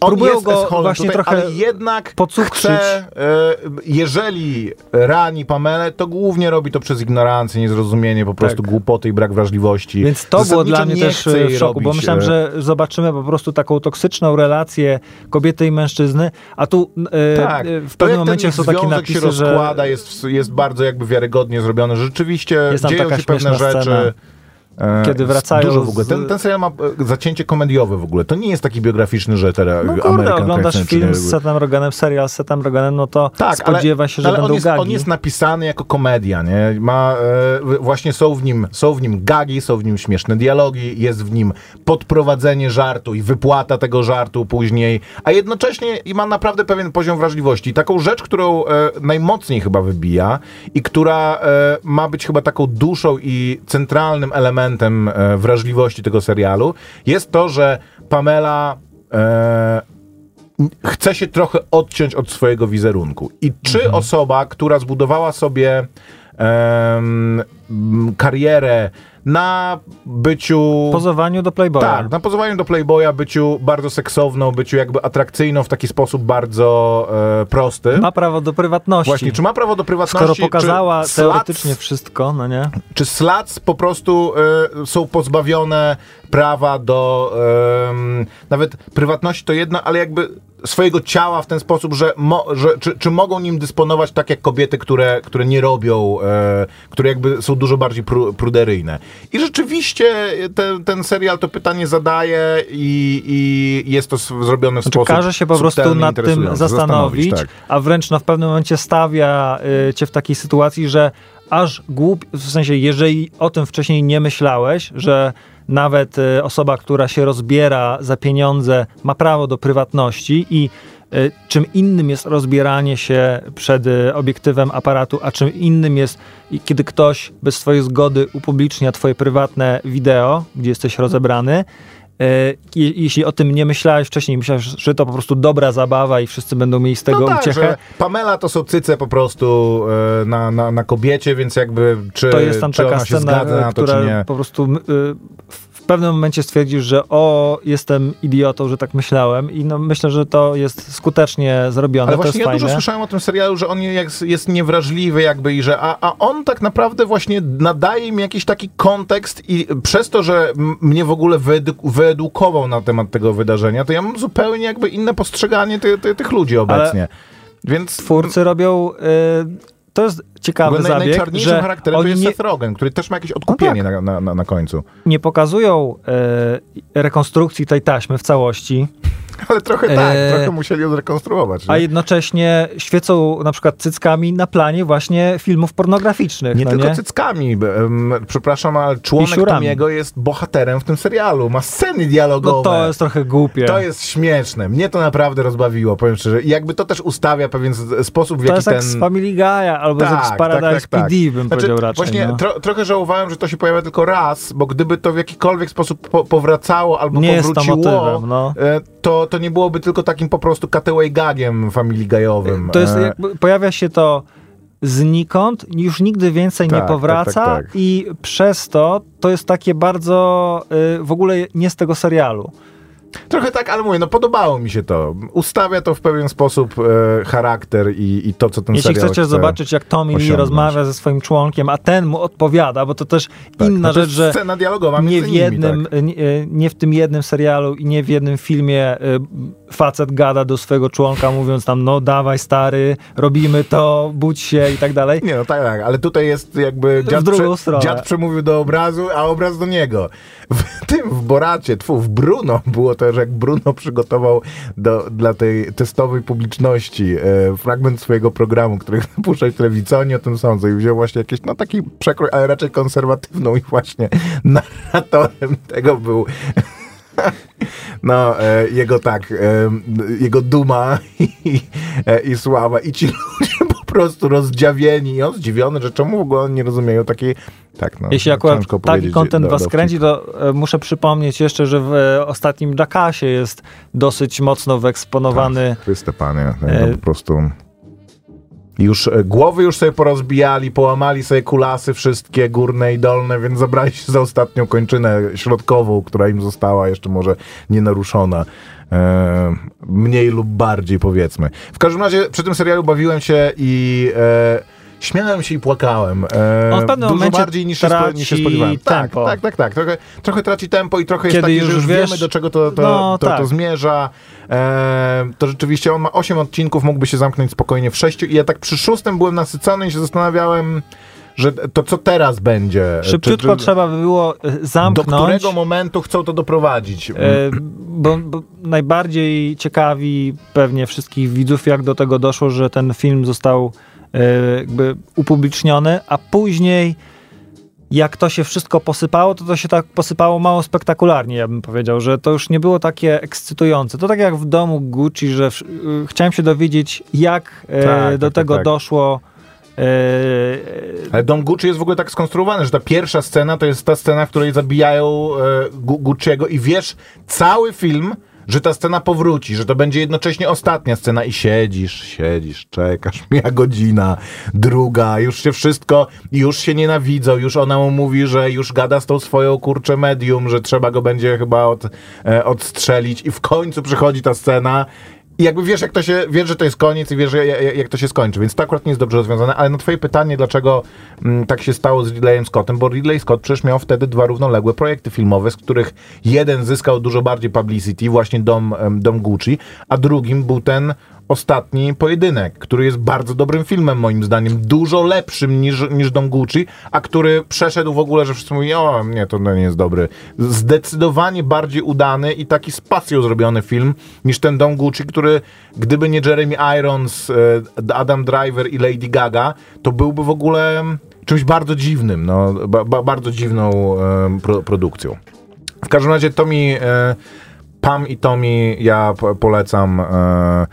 C: on
B: Próbują
C: jest
B: go właśnie
C: tutaj,
B: trochę
C: ale jednak
B: pocukrzyć.
C: chce, e, jeżeli rani Pamelę, to głównie robi to przez ignorancję, niezrozumienie, po prostu głupoty i brak wrażliwości.
B: Więc to było
C: Zasadniczo
B: dla mnie
C: nie
B: też
C: jej
B: w szoku, bo
C: robić,
B: myślałem,
C: e,
B: że zobaczymy po prostu taką toksyczną relację kobiety i mężczyzny, a tu e,
C: Tak,
B: e, w pewnym momencie są takie napisy,
C: się
B: że
C: rozkłada, jest, jest bardzo jakby wiarygodnie zrobione. że Rzeczywiście dzieją się pewne rzeczy.
B: scena,
C: e,
B: kiedy
C: z-
B: wracają
C: Dużo w ogóle. Ten, ten serial ma e, zacięcie komediowe w ogóle. To nie jest taki biograficzny, że teraz
B: no kurde, oglądasz film z Setem Rogenem, serial z Setem Rogenem, no to
C: Tak,
B: spodziewa się, że
C: ale
B: będą
C: on jest,
B: gagi.
C: on jest napisany jako komedia, nie? Ma, e, właśnie są w, nim, są w nim gagi, są w nim śmieszne dialogi, jest w nim podprowadzenie żartu i wypłata tego żartu później, a jednocześnie i ma naprawdę pewien poziom wrażliwości. Taką rzecz, którą e, najmocniej chyba wybija i która e, ma być chyba taką duszą i centralnym elementem e, wrażliwości tego serialu, jest to, że Pamela e, chce się trochę odciąć od swojego wizerunku. I czy
B: Mhm.
C: osoba, która zbudowała sobie m, karierę na byciu.
B: Pozowaniu do Playboya.
C: tak, na pozowaniu do Playboya, byciu bardzo seksowną, byciu jakby atrakcyjną w taki sposób bardzo e, prosty.
B: Ma prawo do prywatności.
C: Właśnie, czy ma prawo do prywatności?
B: Skoro pokazała
C: czy
B: teoretycznie wszystko, no nie?
C: czy slats po prostu e, są pozbawione prawa do em, nawet prywatności to jedno, ale jakby swojego ciała w ten sposób, że, mo, że czy, czy mogą nim dysponować tak jak kobiety, które, które nie robią, e, które jakby są dużo bardziej pru, pruderyjne. I rzeczywiście ten, ten serial to pytanie zadaje i, i jest to zrobione w
B: Znaczy,
C: sposób
B: każe się po prostu nad tym
C: interesujący.
B: zastanowić,
C: tak.
B: a wręcz no, w pewnym momencie stawia y, cię w takiej sytuacji, że aż głup, w sensie, jeżeli o tym wcześniej nie myślałeś, że nawet y, osoba, która się rozbiera za pieniądze, ma prawo do prywatności i y, czym innym jest rozbieranie się przed y, obiektywem aparatu, a czym innym jest, kiedy ktoś bez twojej zgody upublicznia twoje prywatne wideo, gdzie jesteś rozebrany, E, jeśli o tym nie myślałeś wcześniej, myślałeś, że to po prostu dobra zabawa i wszyscy będą mieli z tego
C: no tak,
B: uciechę,
C: Pamela to są cyce po prostu e, na, na, na kobiecie, więc jakby czy,
B: to jest tam
C: czy
B: taka
C: ona się
B: scena,
C: zgadza na to,
B: która
C: czy nie.
B: po prostu y, w pewnym momencie stwierdzisz, że o, jestem idiotą, że tak myślałem i no, myślę, że to jest skutecznie zrobione,
C: Ale właśnie ja
B: fajne.
C: dużo słyszałem o tym serialu, że on jest, jest niewrażliwy jakby i że, a, a on tak naprawdę właśnie nadaje mi jakiś taki kontekst i przez to, że mnie w ogóle wyedu- wyedukował na temat tego wydarzenia, to ja mam zupełnie jakby inne postrzeganie ty, ty, tych ludzi obecnie. Więc
B: Twórcy robią, y, to jest ciekawy
C: naj,
B: zabieg,
C: najczarniejszym
B: że
C: charakterem to
B: oni
C: jest
B: nie, No tak.
C: Seth Rogen, który też ma jakieś odkupienie na, na, na, na końcu.
B: nie pokazują e, rekonstrukcji tej taśmy w całości,
C: Ale trochę tak,
B: E,
C: trochę musieli ją zrekonstruować.
B: A
C: nie?
B: jednocześnie świecą na przykład cyckami na planie właśnie filmów pornograficznych.
C: Nie
B: no
C: tylko
B: nie?
C: cyckami. Przepraszam, ale członek. Tomiego jest bohaterem w tym serialu. Ma sceny dialogowe.
B: No to jest trochę głupie.
C: To jest śmieszne. Mnie to naprawdę rozbawiło, powiem szczerze. I jakby to też ustawia pewien sposób, w
B: to
C: jaki
B: jest
C: ten...
B: jak z Family Guy'a albo jak z Paradise PD, bym
C: Znaczy,
B: powiedział raczej.
C: Właśnie
B: no.
C: tro, trochę żałowałem, że to się pojawia tylko raz, bo gdyby to w jakikolwiek sposób po, powracało albo
B: Nie jest to
C: powróciło,
B: motywem, no.
C: e, to, to nie byłoby tylko takim po prostu cutaway gagiem Family Guy'owym.
B: To jest
C: E,
B: pojawia się to znikąd, już nigdy więcej
C: Tak,
B: nie
C: tak,
B: powraca
C: tak, tak.
B: i przez to to jest takie bardzo y, w ogóle nie z tego serialu.
C: Trochę tak, ale mówię, no podobało mi się to. Ustawia to w pewien sposób e, charakter i, i to, co ten
B: Jeśli
C: serial
B: chcecie
C: chce
B: zobaczyć, jak Tommy Lee rozmawia ze swoim członkiem, a ten mu odpowiada, bo to też
C: Tak,
B: inna
C: no to
B: rzecz, że
C: Scena dialogowa
B: nie w,
C: nimi,
B: jednym,
C: tak.
B: nie, nie w tym jednym serialu i nie w jednym filmie y, facet gada do swojego członka, mówiąc tam, no dawaj stary, robimy to, budź się i tak dalej.
C: Nie, no tak, tak, ale tutaj jest jakby dziad,
B: drugą stronę.
C: dziad przemówił do obrazu, a obraz do niego. W tym, w Boracie, tfu, w Bruno było to, jak Bruno przygotował do, dla tej testowej publiczności e, fragment swojego programu, który chce puszczać w telewizji, oni o tym sądzą i wziął właśnie jakieś, no taki przekrój, ale raczej konserwatywną i właśnie narratorem tego był no, e, jego tak, e, jego duma i, e, i sława. I ci ludzie prostu rozdziawieni i on zdziwiony, że czemu w ogóle oni nie rozumieją takiej, tak no,
B: Jeśli
C: no,
B: akurat taki kontent was kręci, to e, muszę przypomnieć jeszcze, że w e, ostatnim Jackassie jest dosyć mocno wyeksponowany
C: Chryste panie, no,
B: E,
C: po prostu... Już e, głowy już sobie porozbijali, połamali sobie kulasy wszystkie, górne i dolne, więc zabrali się za ostatnią kończynę środkową, która im została jeszcze może nienaruszona. E, mniej lub bardziej powiedzmy. W każdym razie przy tym serialu bawiłem się i e, śmiałem się i płakałem. E,
B: On w pewnym
C: dużo bardziej niż się, spo, niż się spodziewałem. Tak, tak, tak, tak. Trochę, trochę traci tempo i trochę jest
B: Kiedy
C: taki,
B: już
C: że już wiemy do czego to, to,
B: No,
C: to, to
B: tak.
C: zmierza. E, to rzeczywiście on ma 8 odcinków, mógłby się zamknąć spokojnie w 6 i ja tak przy szóstym byłem nasycony i się zastanawiałem, że to co teraz będzie.
B: Szybciutko
C: Czy- czy-
B: trzeba by było e,
C: Do
B: zamknąć.
C: którego momentu chcą to doprowadzić?
B: e, bo, bo najbardziej ciekawi pewnie wszystkich widzów, jak do tego doszło, że ten film został e, jakby upubliczniony, a później jak to się wszystko posypało, to to się tak posypało mało spektakularnie, ja bym powiedział, że to już nie było takie ekscytujące. To tak jak w domu Gucci, że w, y, chciałem się dowiedzieć, jak e,
C: Tak,
B: do
C: tak,
B: tego
C: tak.
B: doszło. E,
C: Ale Dom Gucci jest w ogóle tak skonstruowany, że ta pierwsza scena to jest ta scena, w której zabijają e, Gu- Gucciego i wiesz cały film, że ta scena powróci, że to będzie jednocześnie ostatnia scena i siedzisz, siedzisz, czekasz, mija godzina, druga, już się wszystko, już się nienawidzą, już ona mu mówi, że już gada z tą swoją kurczę medium, że trzeba go będzie chyba od, e, odstrzelić i w końcu przychodzi ta scena i jakby wiesz, jak to się, wiesz, że to jest koniec i wiesz, jak, to się skończy, więc to akurat nie jest dobrze rozwiązane, ale na twoje pytanie, dlaczego mm, tak się stało z Ridleyem Scottem, bo Ridley Scott przecież miał wtedy dwa równoległe projekty filmowe, z których jeden zyskał dużo bardziej publicity, właśnie Dom, Dom Gucci, a drugim był ten ostatni pojedynek, który jest bardzo dobrym filmem moim zdaniem, dużo lepszym niż, niż Dom Gucci, a który przeszedł w ogóle, że wszyscy mówią, o nie, to nie jest dobry. Zdecydowanie bardziej udany i taki z pasją zrobiony film niż ten Dom Gucci, który gdyby nie Jeremy Irons, e, Adam Driver i Lady Gaga, to byłby w ogóle czymś bardzo dziwnym, no, ba, ba, bardzo dziwną e, pro, produkcją. W każdym razie Tommy, e, Pam i Tommy ja po, polecam e,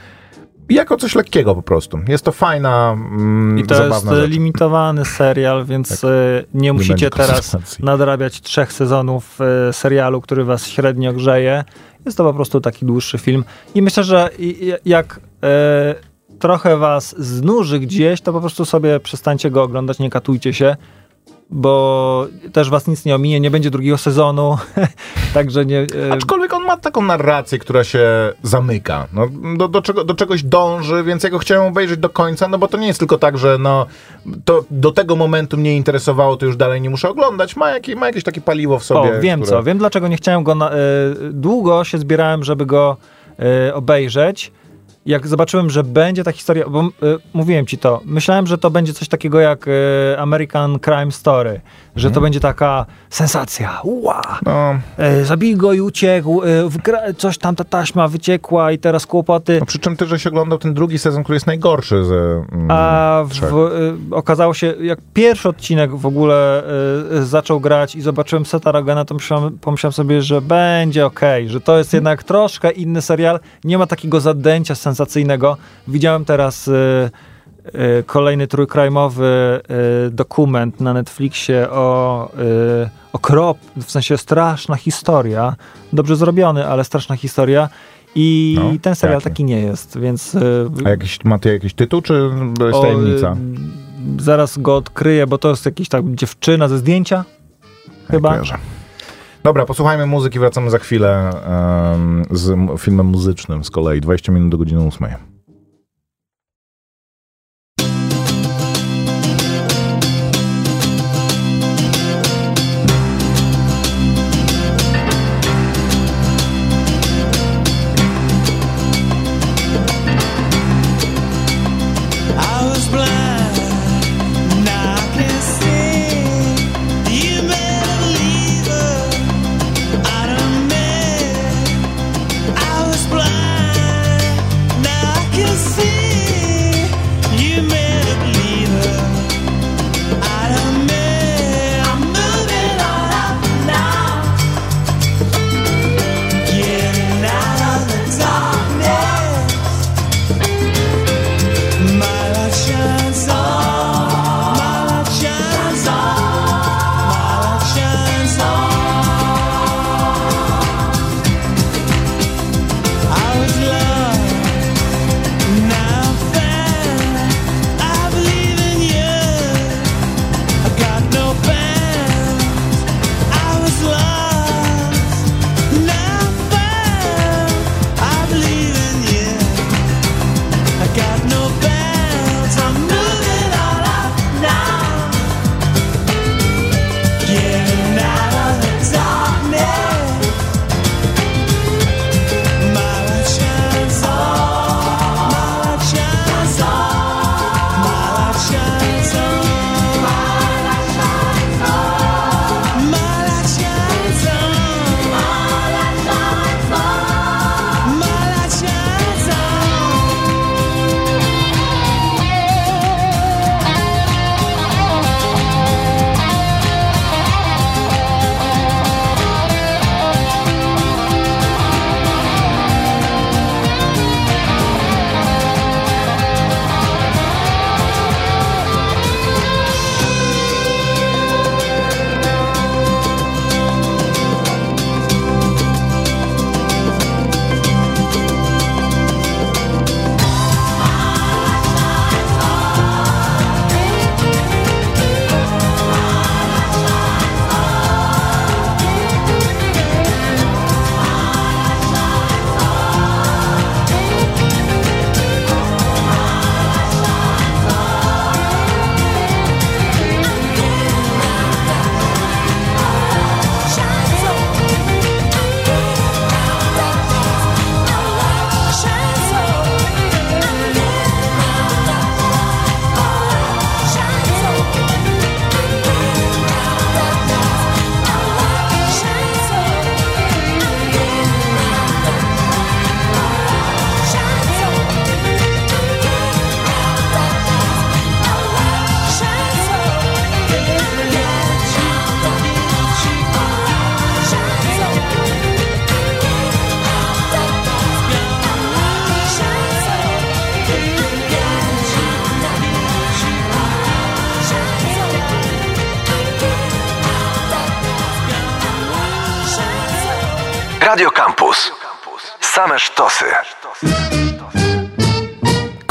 C: jako coś lekkiego po prostu. Jest to fajna, mm,
B: I to jest
C: rzecz. Tak.
B: limitowany serial, więc e, nie musicie
C: będzie
B: teraz nadrabiać trzech sezonów e, serialu, który was średnio grzeje. Jest to po prostu taki dłuższy film. I myślę, że jak e, trochę was znuży gdzieś, to po prostu sobie przestańcie go oglądać, nie katujcie się, bo też was nic nie ominie, nie będzie drugiego sezonu, także nie... E,
C: Aczkolwiek on ma taką narrację, która się zamyka. No, do, do, czego, do czegoś dąży, więc ja go chciałem obejrzeć do końca, no bo to nie jest tylko tak, że no, to do tego momentu mnie interesowało, to już dalej nie muszę oglądać. Ma, jakie, ma jakieś takie paliwo w sobie.
B: O, wiem
C: które...
B: co, wiem dlaczego nie chciałem go. Na, e, długo się zbierałem, żeby go e, obejrzeć. Jak zobaczyłem, że będzie ta historia, bo y, mówiłem ci to, myślałem, że to będzie coś takiego jak y, American Crime Story, że to będzie taka sensacja, ua,
D: No,
B: y, zabij go i uciekł, wgra- coś tam, ta taśma wyciekła i teraz kłopoty.
D: no przy czym też, że się oglądał ten drugi sezon, który jest najgorszy ze mm,
B: A w, y, okazało się, jak pierwszy odcinek w ogóle y, y, zaczął grać i zobaczyłem Seta Rogana, to myślałem, pomyślałem sobie, że będzie okej, że to jest jednak troszkę inny serial. Nie ma takiego zadęcia sensacyjnego. Widziałem teraz y, y, kolejny trójkrajmowy y, dokument na Netflixie o, y, o krop, w sensie straszna historia. Dobrze zrobiony, ale straszna historia. I
D: No,
B: ten serial
D: jaki?
B: taki nie jest, więc... y,
D: A jakiś, ma ty jakiś tytuł, czy jest
B: o,
D: tajemnica?
B: y, zaraz go odkryję, bo to jest jakiś tak dziewczyna ze zdjęcia. Chyba.
D: kojarzę. Dobra, posłuchajmy muzyki, wracamy za chwilę em, z filmem muzycznym z kolei. 20 minut do godziny 8.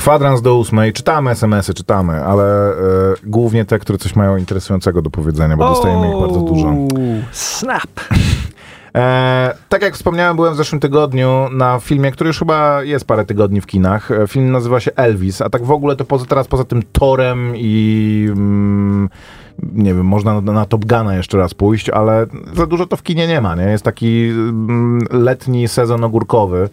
D: Kwadrans do ósmej. Czytamy SMS-y, czytamy, ale e, głównie te, które coś mają interesującego do powiedzenia, bo dostajemy ich bardzo dużo.
B: Snap.
D: E, tak jak wspomniałem, byłem w zeszłym tygodniu na filmie, który już chyba jest parę tygodni w kinach. E, Film nazywa się Elvis, a tak w ogóle to poza, teraz poza tym Torem i mm, nie wiem, można na, na Top Guna jeszcze raz pójść, ale za dużo to w kinie nie ma, nie? Jest taki mm, letni sezon ogórkowy.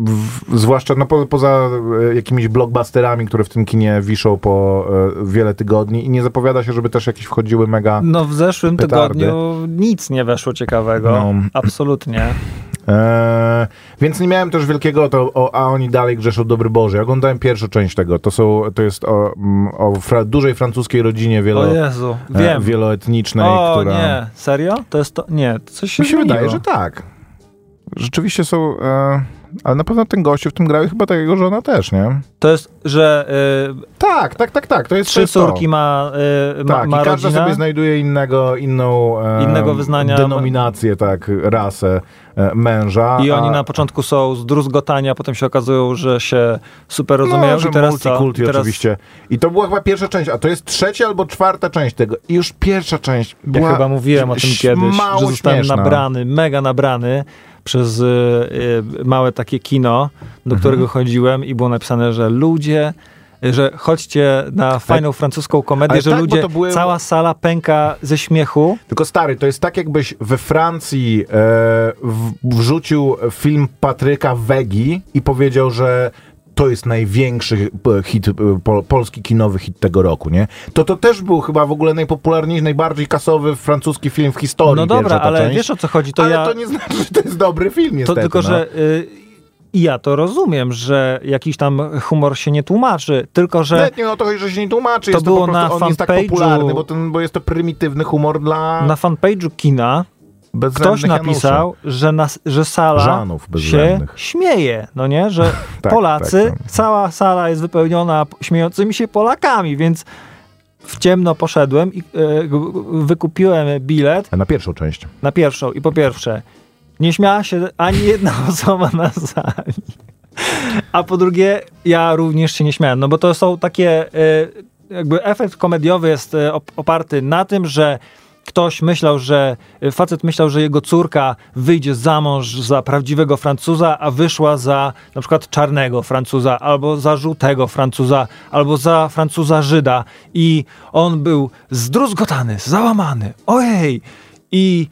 C: W, zwłaszcza no, po, poza e, jakimiś blockbusterami, które w tym kinie wiszą po e, wiele tygodni i nie zapowiada się, żeby też jakieś wchodziły mega...
B: No w zeszłym
C: Petardy.
B: tygodniu nic nie weszło ciekawego.
C: No.
B: Absolutnie.
C: E, więc nie miałem też wielkiego, to, o, a oni dalej grzeszą dobry Boże. Ja oglądałem pierwszą część tego. To, są, to jest o, mm, o fra, dużej francuskiej rodzinie wielo,
B: O Jezu,
C: e,
B: wiem.
C: wieloetnicznej,
B: o
C: która...
B: nie, serio? To jest to? Nie, coś się
C: Mi się wydaje, że tak. Rzeczywiście są... E, ale na pewno ten gościu w tym grał i chyba ta jego żona też, nie?
B: To jest, że y,
C: Tak, tak, tak, tak. To jest
B: trzy
C: jest to.
B: córki ma, y, ma,
C: Tak,
B: ma
C: i każda
B: rodzina.
C: sobie znajduje innego, inną e,
B: Innego wyznania.
C: denominację, tak, rasę e, męża.
B: I oni
C: a-
B: na początku są zdruzgotani, a potem się okazują, że się super rozumieją.
C: No, że
B: I teraz
C: multikulti
B: I teraz
C: oczywiście. I to była chyba pierwsza część, a to jest trzecia albo czwarta część tego. I już pierwsza część
B: Ja
C: była
B: chyba mówiłem o tym kiedyś, że zostałem
C: śmieszna.
B: nabrany, mega nabrany przez y, y, małe takie kino, do
C: Mhm.
B: którego chodziłem i było napisane, że ludzie, że chodźcie na fajną francuską komedię,
C: ale
B: że
C: tak,
B: ludzie,
C: były-
B: cała sala pęka ze śmiechu.
C: Tylko stary, to jest tak jakbyś we Francji e, w, wrzucił film Patryka Wegi i powiedział, że to jest największy e, hit, e, pol, polski kinowy hit tego roku, nie? To to też był chyba w ogóle najpopularniejszy, najbardziej kasowy francuski film w historii.
B: No dobra, ale
C: część.
B: wiesz o co chodzi, to
C: ale
B: ja...
C: to nie znaczy, że to jest dobry film,
B: To
C: niestety.
B: tylko,
C: no.
B: że y, i ja to rozumiem, że jakiś tam humor się nie tłumaczy, tylko że
C: Nawet nie o to chodzi, że się nie tłumaczy.
B: To
C: jest
B: było
C: to po prostu,
B: na
C: on jest tak
B: fanpage'u-
C: popularny, bo, ten, bo jest to prymitywny humor dla
B: na fanpage'u kina ktoś napisał, że, nas, że sala się śmieje, no nie, że
C: Tak,
B: Polacy,
C: tak, tak.
B: cała sala jest wypełniona śmiejącymi się Polakami, więc w ciemno poszedłem i e, wykupiłem bilet
C: Na pierwszą część.
B: na pierwszą i po pierwsze nie śmiała się ani jedna osoba na sali. A po drugie, ja również się nie śmiałem, no bo to są takie, e, jakby efekt komediowy jest e, op- oparty na tym, że ktoś myślał, że e, facet myślał, że jego córka wyjdzie za mąż za prawdziwego Francuza, a wyszła za na przykład czarnego Francuza, albo za żółtego Francuza, albo za Francuza Żyda i on był zdruzgotany, załamany. Ojej! I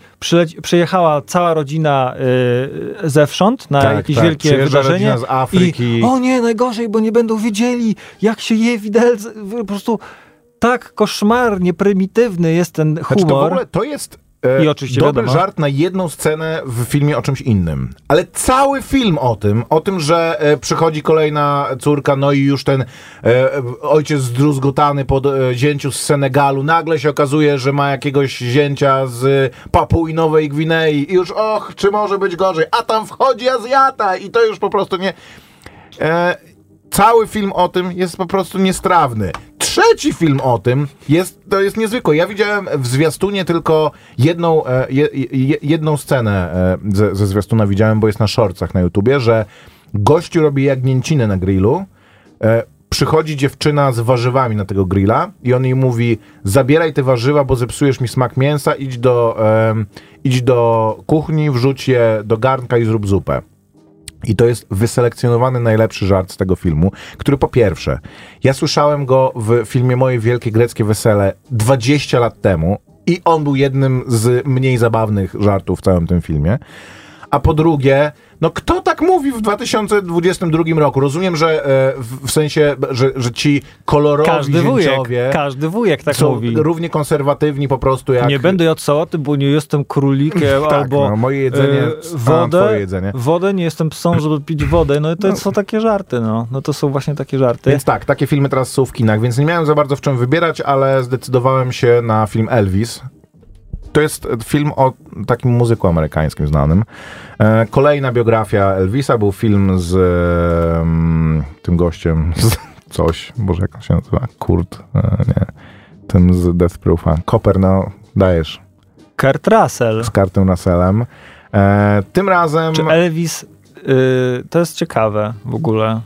B: przyjechała cała rodzina y, zewsząd na
C: Tak,
B: jakieś
C: tak.
B: wielkie
C: Przyjeżdża
B: wydarzenie.
C: z Afryki.
B: I o nie, najgorzej, bo nie będą wiedzieli, jak się je widelec. Po prostu tak koszmarnie prymitywny jest ten
C: Znaczy, to w
B: humor.
C: ogóle to jest e,
B: I oczywiście
C: dobry
B: wiadomo.
C: żart na jedną scenę w filmie o czymś innym. Ale cały film o tym, o tym, że e, przychodzi kolejna córka, no i już ten e, ojciec zdruzgotany po e, zięciu z Senegalu, nagle się okazuje, że ma jakiegoś zięcia z Papui Nowej Gwinei i już, och, czy może być gorzej, a tam wchodzi Azjata i to już po prostu nie... E, cały film o tym jest po prostu niestrawny. Trzeci film o tym jest, to jest niezwykłe. Ja widziałem w zwiastunie tylko jedną, e, je, je, jedną scenę e, ze, ze zwiastuna widziałem, bo jest na shortsach na YouTubie, że gościu robi jagnięcinę na grillu, e, przychodzi dziewczyna z warzywami na tego grilla i on jej mówi zabieraj te warzywa, bo zepsujesz mi smak mięsa, idź do, em, idź do kuchni, wrzuć je do garnka i zrób zupę. I to jest wyselekcjonowany najlepszy żart z tego filmu, który po pierwsze, ja słyszałem go w filmie Moje Wielkie Greckie Wesele 20 lat temu i on był jednym z mniej zabawnych żartów w całym tym filmie. A po drugie, no kto tak mówi w 2022 roku? Rozumiem, że e, w, sensie, że, że ci kolorowi
B: Każdy wujek, każdy wujek tak
C: są
B: mówi.
C: równie konserwatywni po prostu jak...
B: Nie będę jadł sałaty, bo nie jestem królikiem,
C: Tak,
B: albo
C: no, moje jedzenie,
B: e, wodę,
C: jedzenie.
B: wodę, nie jestem psą, żeby pić wodę. No i to
C: No.
B: są takie żarty, no. No to są właśnie takie żarty.
C: Więc tak, takie filmy teraz są w kinach, więc nie miałem za bardzo w czym wybierać, ale zdecydowałem się na film Elvis. To jest film o takim muzyku amerykańskim znanym. E, kolejna biografia Elvisa był film z tym gościem, z coś, boże jak on się nazywa? Kurt, e, nie, tym z Death Proofa. Copper, no, dajesz,
B: Kurt Russell.
C: z kartą Russellem. E, tym razem...
B: Czy Elvis, y, to jest ciekawe w ogóle.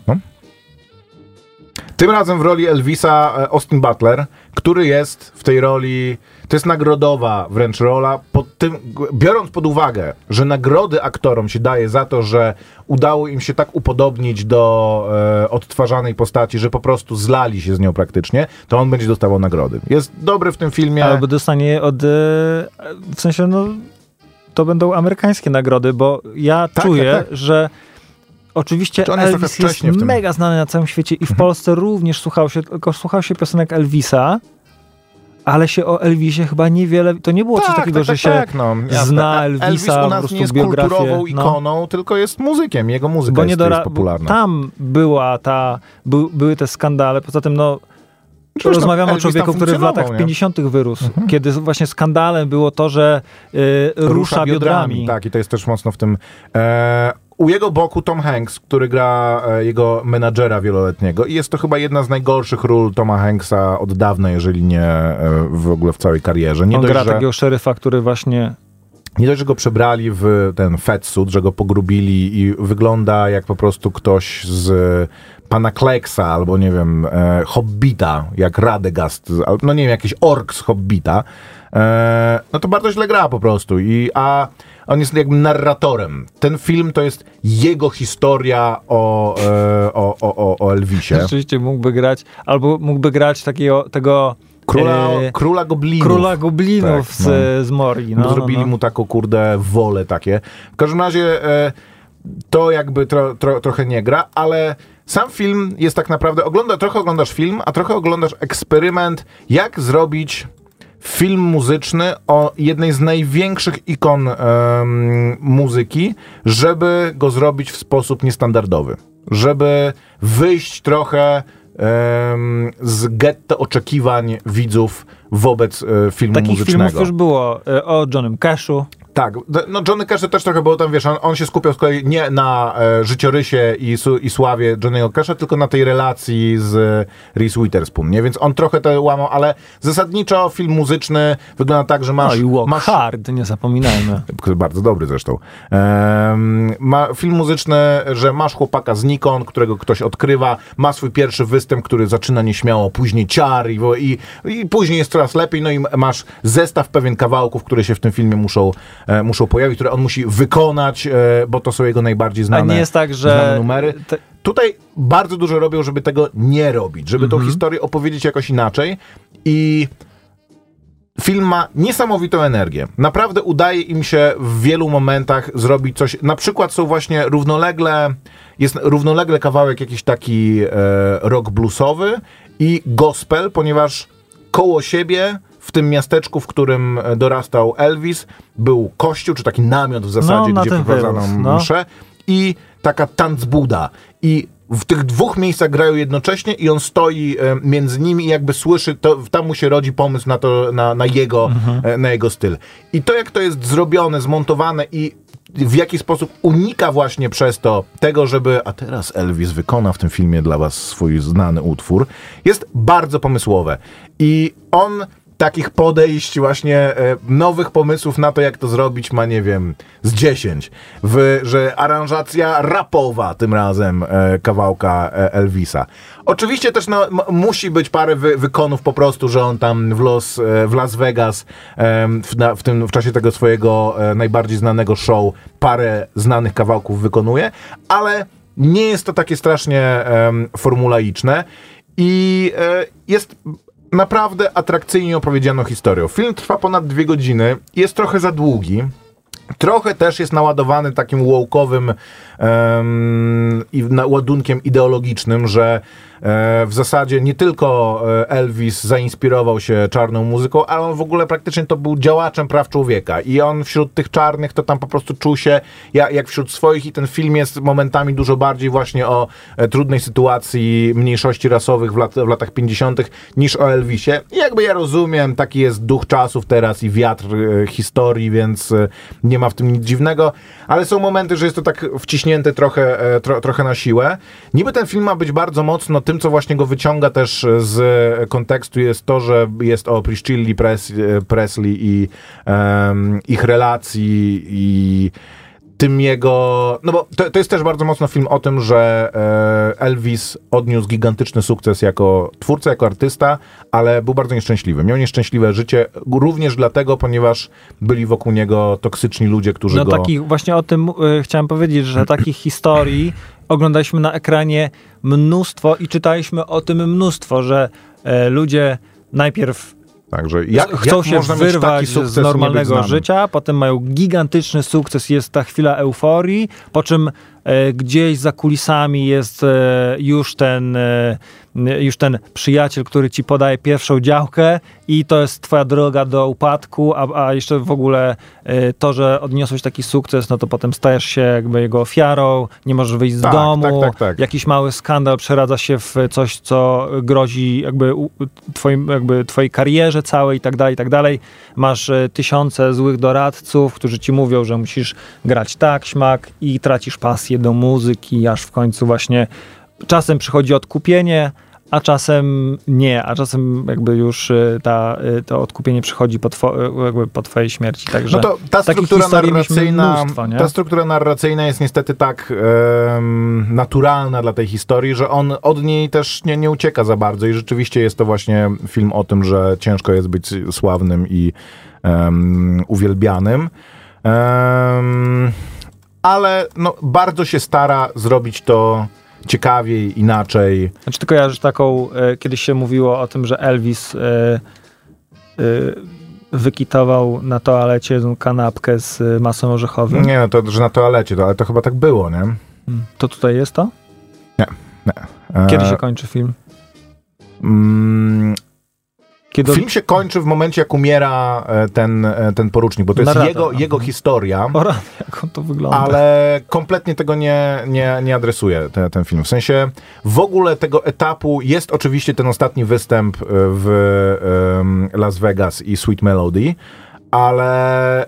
C: Tym razem w roli Elvisa e, Austin Butler, który jest w tej roli, to jest nagrodowa wręcz rola, pod tym, biorąc pod uwagę, że nagrody aktorom się daje za to, że udało im się tak upodobnić do e, odtwarzanej postaci, że po prostu zlali się z nią praktycznie, to on będzie dostawał nagrody. Jest dobry w tym filmie.
B: Albo dostanie od, y, w sensie, no, to będą amerykańskie nagrody, bo ja
C: Tak,
B: czuję,
C: tak, tak.
B: że oczywiście
C: jest trochę
B: Elvis jest.
C: Mhm.
B: mega znany na całym świecie i w Polsce również słuchał się, tylko słuchał się piosenek Elvisa, ale się o Elvisie chyba niewiele, to nie było coś takiego, że się
C: no, jasne.
B: zna Elvisa,
C: Elvis u nas nie jest
B: biografię,
C: kulturową
B: no.
C: ikoną, tylko jest muzykiem. Jego muzyka
B: bo
C: jest,
B: nie dora-
C: jest popularna.
B: Tam była ta, by, były te skandale, poza tym no
C: Zresztą
B: rozmawiamy o człowieku, który w latach
C: nie?
B: 50. wyrósł, kiedy właśnie skandalem było to, że y, rusza, biodrami.
C: Tak, i to jest też mocno w tym. E, u jego boku Tom Hanks, który gra e, jego menadżera wieloletniego i jest to chyba jedna z najgorszych ról Toma Hanksa od dawna, jeżeli nie e, w ogóle w całej karierze. Nie
B: On
C: dość,
B: gra
C: że,
B: takiego szeryfa, który właśnie
C: nie dość, że go przebrali w ten fatsuit, że go pogrubili i wygląda jak po prostu ktoś z pana Kleksa albo nie wiem, e, Hobbita, jak Radegast, no nie wiem, jakiś ork z Hobbita, e, no to bardzo źle gra po prostu. I, a on jest jakby narratorem. Ten film to jest jego historia o, e, o, o, o, Elvisie.
B: rzeczywiście mógłby grać, albo mógłby grać takiego tego
C: Króla,
B: e,
C: króla Goblinów.
B: króla goblinów
C: Tak,
B: z,
C: no.
B: z Mori. No, no,
C: zrobili
B: no.
C: mu taką, kurde, wolę takie. W każdym razie e, to jakby tro, tro, trochę nie gra, ale sam film jest tak naprawdę, ogląda, trochę oglądasz film, a trochę oglądasz eksperyment, jak zrobić film muzyczny o jednej z największych ikon muzyki, żeby go zrobić w sposób niestandardowy. Żeby wyjść trochę z getto oczekiwań widzów wobec e, filmu
B: Takich
C: muzycznego.
B: filmów już było e, o Johnem Cashu.
C: Tak, no Johnny Cash też trochę było tam, wiesz, on, on się skupiał z kolei nie na e, życiorysie i, su, i sławie Johnny'ego Casha, tylko na tej relacji z e, Reese Witherspoon, nie? Więc on trochę to łamał, ale zasadniczo film muzyczny wygląda tak, że
B: No
C: masz...
B: i Walk
C: masz
B: Hard, nie zapominajmy.
C: bardzo dobry zresztą. Em, ma film muzyczny, że masz chłopaka znikąd, którego ktoś odkrywa, ma swój pierwszy występ, który zaczyna nieśmiało, później ciar i, i, i później jest coraz lepiej, no i masz zestaw pewien kawałków, które się w tym filmie muszą, e, muszą pojawić, które on musi wykonać, e, bo to są jego najbardziej
B: A
C: znane,
B: nie jest tak, że...
C: numery.
B: te-
C: Tutaj bardzo dużo robią, żeby tego nie robić, żeby
B: Mhm.
C: tą historię opowiedzieć jakoś inaczej i film ma niesamowitą energię. Naprawdę udaje im się w wielu momentach zrobić coś. Na przykład są właśnie równolegle, jest równolegle kawałek jakiś taki e, rock bluesowy i gospel, ponieważ koło siebie w tym miasteczku, w którym e, dorastał Elvis, był kościół, czy taki namiot w zasadzie,
B: na
C: gdzie
B: tym
C: prowadzano
B: wyrósł, no.
C: mszę i taka tanzbuda. I w tych dwóch miejscach grają jednocześnie i on stoi e, między nimi i jakby słyszy, to, tam mu się rodzi pomysł na, to, na, na, jego, e, na jego styl. I to jak to jest zrobione, zmontowane i w jaki sposób unika właśnie przez to tego, żeby a teraz Elvis wykona w tym filmie dla was swój znany utwór, jest bardzo pomysłowe. I on takich podejść, właśnie e, nowych pomysłów na to, jak to zrobić, ma, nie wiem, z 10. W, że aranżacja rapowa tym razem e, kawałka e, Elvisa. Oczywiście też no, musi być parę wy, wykonów po prostu, że on tam w, Los, w Las Vegas w, na, w, tym, w czasie tego swojego najbardziej znanego show parę znanych kawałków wykonuje, ale nie jest to takie strasznie formulaiczne i jest naprawdę atrakcyjnie opowiedzianą historią. Film trwa ponad dwie godziny, jest trochę za długi. Trochę też jest naładowany takim i na- ładunkiem ideologicznym, że e, w zasadzie nie tylko e, Elvis zainspirował się czarną muzyką, ale on w ogóle praktycznie to był działaczem praw człowieka i on wśród tych czarnych to tam po prostu czuł się jak, jak wśród swoich i ten film jest momentami dużo bardziej właśnie o e, trudnej sytuacji mniejszości rasowych w, lat, w latach 50. niż o Elvisie. I jakby ja rozumiem, taki jest duch czasów teraz i wiatr e, historii, więc e, nie ma w tym nic dziwnego, ale są momenty, że jest to tak wciśnięte trochę, e, tro, trochę na siłę. Niby ten film ma być bardzo mocno tym, co właśnie go wyciąga też z kontekstu jest to, że jest o Priscilli Pres, Presley i em, ich relacji i tym jego. No bo to, to jest też bardzo mocno film o tym, że e, Elvis odniósł gigantyczny sukces jako twórca, jako artysta, ale był bardzo nieszczęśliwy. Miał nieszczęśliwe życie, również dlatego, ponieważ byli wokół niego toksyczni ludzie, którzy
B: No
C: go.
B: takich, właśnie o tym y, chciałem powiedzieć, że takich historii oglądaliśmy na ekranie mnóstwo i czytaliśmy o tym mnóstwo, że e, ludzie najpierw
C: Także jak,
B: Chcą
C: jak
B: się
C: można
B: wyrwać z normalnego życia, potem mają gigantyczny sukces, jest ta chwila euforii, po czym e, gdzieś za kulisami jest e, już ten e, już ten przyjaciel, który ci podaje pierwszą działkę i to jest twoja droga do upadku, a, a jeszcze w ogóle e, to, że odniosłeś taki sukces, no to potem stajesz się jakby jego ofiarą, nie możesz wyjść z
C: Tak,
B: domu,
C: tak, tak, tak.
B: jakiś mały skandal przeradza się w coś, co grozi jakby twoim, jakby twojej karierze całej i tak dalej, i tak dalej. Masz e, tysiące złych doradców, którzy ci mówią, że musisz grać tak, śmak i tracisz pasję do muzyki, aż w końcu właśnie czasem przychodzi odkupienie, a czasem nie, a czasem jakby już e, ta, e, to odkupienie przychodzi po, two, jakby po twojej śmierci. Także
C: No to ta struktura narracyjna,
B: mnóstwo,
C: ta struktura narracyjna jest niestety tak em, naturalna dla tej historii, że on od niej też nie, nie ucieka za bardzo i rzeczywiście jest to właśnie film o tym, że ciężko jest być sławnym i em, uwielbianym. Em, ale no, bardzo się stara zrobić to ciekawiej, inaczej.
B: Znaczy ty kojarzysz taką, e, kiedyś się mówiło o tym, że Elvis e, e, wykitował na toalecie kanapkę z e, masą orzechową.
C: Nie, no to, że na toalecie, to, ale to chyba tak było, nie?
B: Mm. To tutaj jest to?
C: E,
B: Kiedy się kończy film?
C: mm,
B: Kiedy
C: Film się kończy w momencie, jak umiera e, ten, e, ten porucznik, bo to jest
B: Narrator,
C: jego,
B: aha.
C: jego historia,
B: O rany, jak on to wygląda.
C: ale kompletnie tego nie, nie, nie adresuje te, ten film. W sensie w ogóle tego etapu jest oczywiście ten ostatni występ e, w em, Las Vegas i Sweet Melody, ale